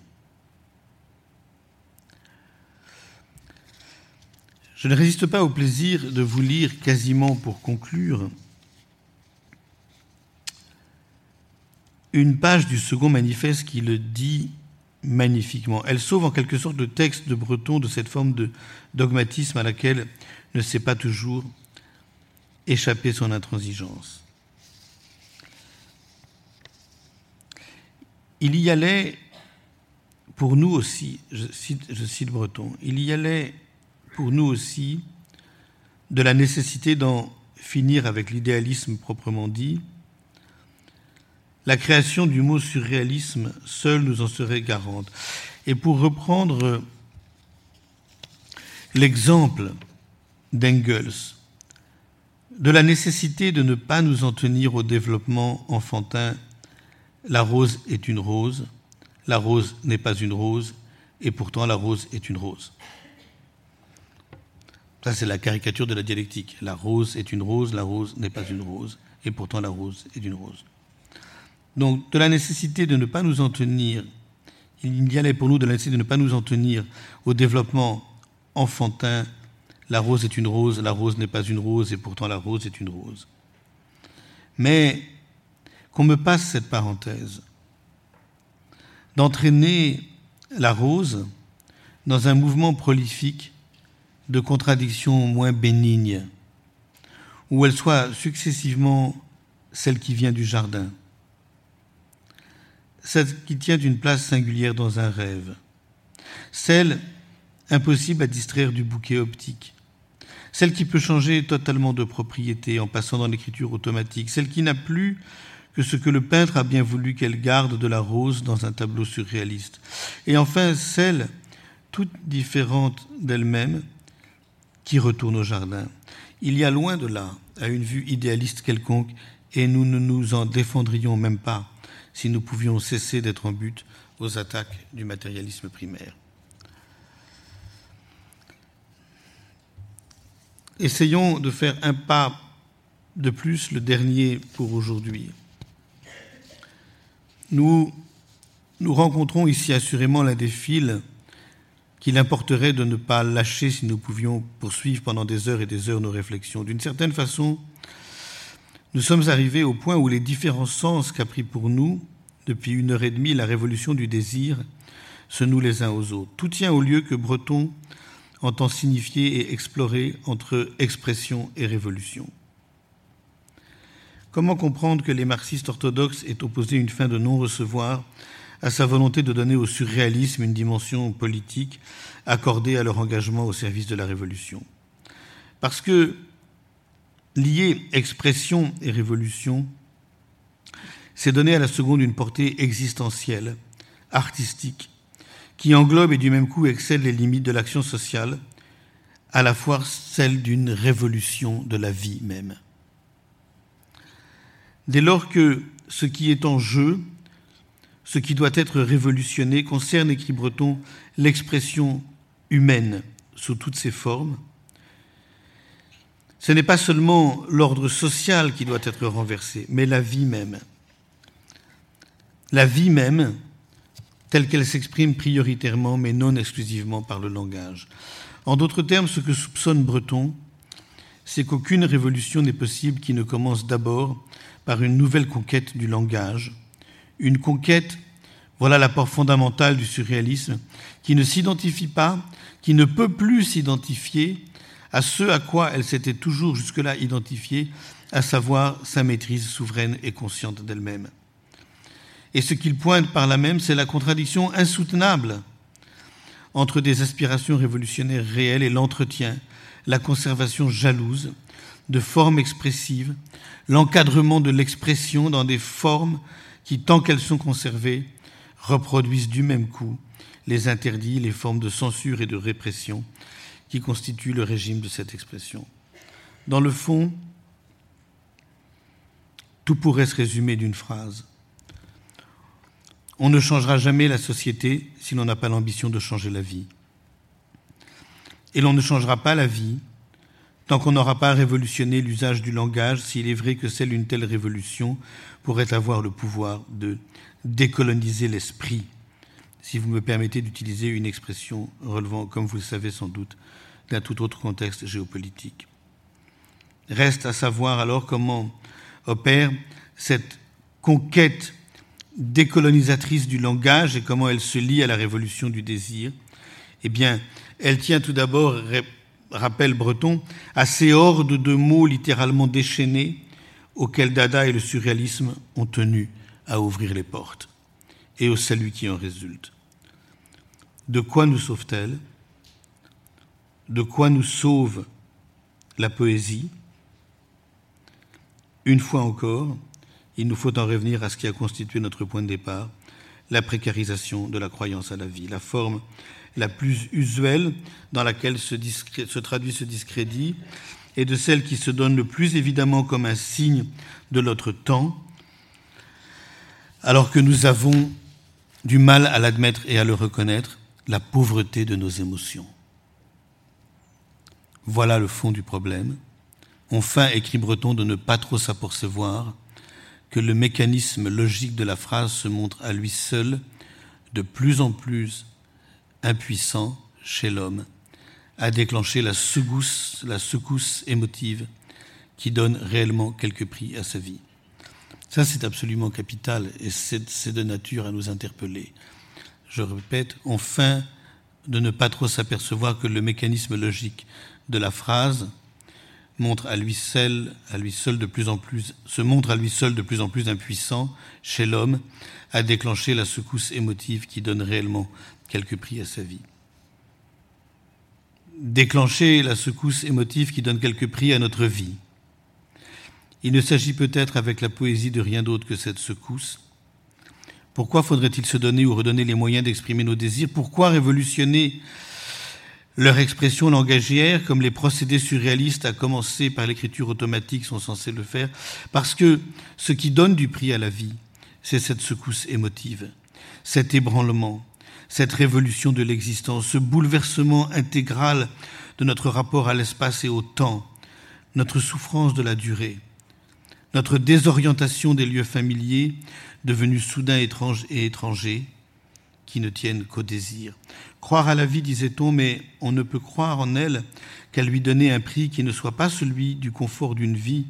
Je ne résiste pas au plaisir de vous lire quasiment pour conclure une page du second manifeste qui le dit magnifiquement. Elle sauve en quelque sorte le texte de Breton de cette forme de dogmatisme à laquelle ne sait pas toujours échapper son intransigeance. Il y allait pour nous aussi, je cite, je cite Breton, il y allait pour nous aussi de la nécessité d'en finir avec l'idéalisme proprement dit, la création du mot surréalisme seule nous en serait garante. Et pour reprendre l'exemple d'Engels, de la nécessité de ne pas nous en tenir au développement enfantin, la rose est une rose, la rose n'est pas une rose, et pourtant la rose est une rose. Ça, c'est la caricature de la dialectique. La rose est une rose, la rose n'est pas une rose, et pourtant la rose est une rose. Donc, de la nécessité de ne pas nous en tenir, il y allait pour nous de la nécessité de ne pas nous en tenir au développement enfantin. La rose est une rose, la rose n'est pas une rose, et pourtant la rose est une rose. Mais qu'on me passe cette parenthèse, d'entraîner la rose dans un mouvement prolifique de contradictions moins bénignes, où elle soit successivement celle qui vient du jardin, celle qui tient une place singulière dans un rêve, celle impossible à distraire du bouquet optique, celle qui peut changer totalement de propriété en passant dans l'écriture automatique, celle qui n'a plus que ce que le peintre a bien voulu qu'elle garde de la rose dans un tableau surréaliste, et enfin celle, toute différente d'elle-même, qui retourne au jardin. Il y a loin de là, à une vue idéaliste quelconque, et nous ne nous en défendrions même pas si nous pouvions cesser d'être en but aux attaques du matérialisme primaire. Essayons de faire un pas de plus, le dernier pour aujourd'hui. Nous, nous rencontrons ici assurément l'un des fils qu'il importerait de ne pas lâcher si nous pouvions poursuivre pendant des heures et des heures nos réflexions. D'une certaine façon, nous sommes arrivés au point où les différents sens qu'a pris pour nous, depuis une heure et demie, la révolution du désir, se nouent les uns aux autres. Tout tient au lieu que Breton entend signifier et explorer entre expression et révolution. Comment comprendre que les marxistes orthodoxes aient opposé une fin de non-recevoir à sa volonté de donner au surréalisme une dimension politique accordée à leur engagement au service de la révolution Parce que lier expression et révolution, c'est donner à la seconde une portée existentielle, artistique, qui englobe et du même coup excède les limites de l'action sociale, à la fois celle d'une révolution de la vie même. Dès lors que ce qui est en jeu, ce qui doit être révolutionné, concerne, écrit Breton, l'expression humaine sous toutes ses formes, ce n'est pas seulement l'ordre social qui doit être renversé, mais la vie même. La vie même, telle qu'elle s'exprime prioritairement, mais non exclusivement par le langage. En d'autres termes, ce que soupçonne Breton, c'est qu'aucune révolution n'est possible qui ne commence d'abord par une nouvelle conquête du langage, une conquête, voilà l'apport fondamental du surréalisme, qui ne s'identifie pas, qui ne peut plus s'identifier à ce à quoi elle s'était toujours jusque-là identifiée, à savoir sa maîtrise souveraine et consciente d'elle-même. Et ce qu'il pointe par là même, c'est la contradiction insoutenable entre des aspirations révolutionnaires réelles et l'entretien, la conservation jalouse de formes expressives, l'encadrement de l'expression dans des formes qui, tant qu'elles sont conservées, reproduisent du même coup les interdits, les formes de censure et de répression, qui constitue le régime de cette expression. Dans le fond, tout pourrait se résumer d'une phrase. On ne changera jamais la société si l'on n'a pas l'ambition de changer la vie. Et l'on ne changera pas la vie tant qu'on n'aura pas révolutionné l'usage du langage, s'il est vrai que celle d'une telle révolution pourrait avoir le pouvoir de décoloniser l'esprit, si vous me permettez d'utiliser une expression relevant, comme vous le savez sans doute, d'un tout autre contexte géopolitique. Reste à savoir alors comment opère cette conquête décolonisatrice du langage et comment elle se lie à la révolution du désir. Eh bien, elle tient tout d'abord, rappelle Breton, à ces hordes de mots littéralement déchaînés auxquels Dada et le surréalisme ont tenu à ouvrir les portes et au salut qui en résulte. De quoi nous sauve-t-elle? De quoi nous sauve la poésie? Une fois encore, il nous faut en revenir à ce qui a constitué notre point de départ, la précarisation de la croyance à la vie, la forme la plus usuelle dans laquelle se, se, traduit ce discrédit et de celle qui se donne le plus évidemment comme un signe de notre temps, alors que nous avons du mal à l'admettre et à le reconnaître, la pauvreté de nos émotions. Voilà le fond du problème. Enfin, écrit Breton, de ne pas trop s'apercevoir que le mécanisme logique de la phrase se montre à lui seul de plus en plus impuissant chez l'homme à déclencher la secousse, la émotive qui donne réellement quelque prix à sa vie. Ça, c'est absolument capital et c'est de nature à nous interpeller. Je répète, on feint de ne pas trop s'apercevoir que le mécanisme logique de la phrase montre à lui seul, se montre à lui seul de plus en plus impuissant chez l'homme à déclencher la secousse émotive qui donne réellement quelque prix à sa vie. Déclencher la secousse émotive qui donne quelque prix à notre vie. Il ne s'agit peut-être avec la poésie de rien d'autre que cette secousse. Pourquoi faudrait-il se donner ou redonner les moyens d'exprimer nos désirs? Pourquoi révolutionner leur expression langagière, comme les procédés surréalistes, à commencer par l'écriture automatique, sont censés le faire, parce que ce qui donne du prix à la vie, c'est cette secousse émotive, cet ébranlement, cette révolution de l'existence, ce bouleversement intégral de notre rapport à l'espace et au temps, notre souffrance de la durée, notre désorientation des lieux familiers, devenus soudain étranges et étrangers, qui ne tiennent qu'au désir. Croire à la vie, disait-on, mais on ne peut croire en elle qu'à lui donner un prix qui ne soit pas celui du confort d'une vie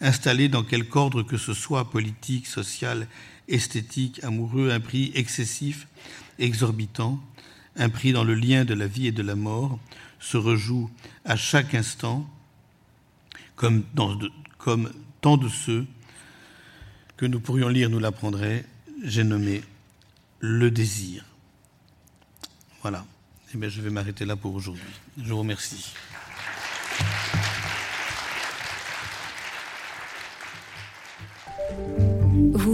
installée dans quelque ordre que ce soit, politique, social, esthétique, amoureux, un prix excessif, exorbitant, un prix dans le lien de la vie et de la mort, se rejoue à chaque instant, comme, tant de ceux que nous pourrions lire nous l'apprendrait, j'ai nommé le désir. Voilà. Eh bien, je vais m'arrêter là pour aujourd'hui. Je vous remercie.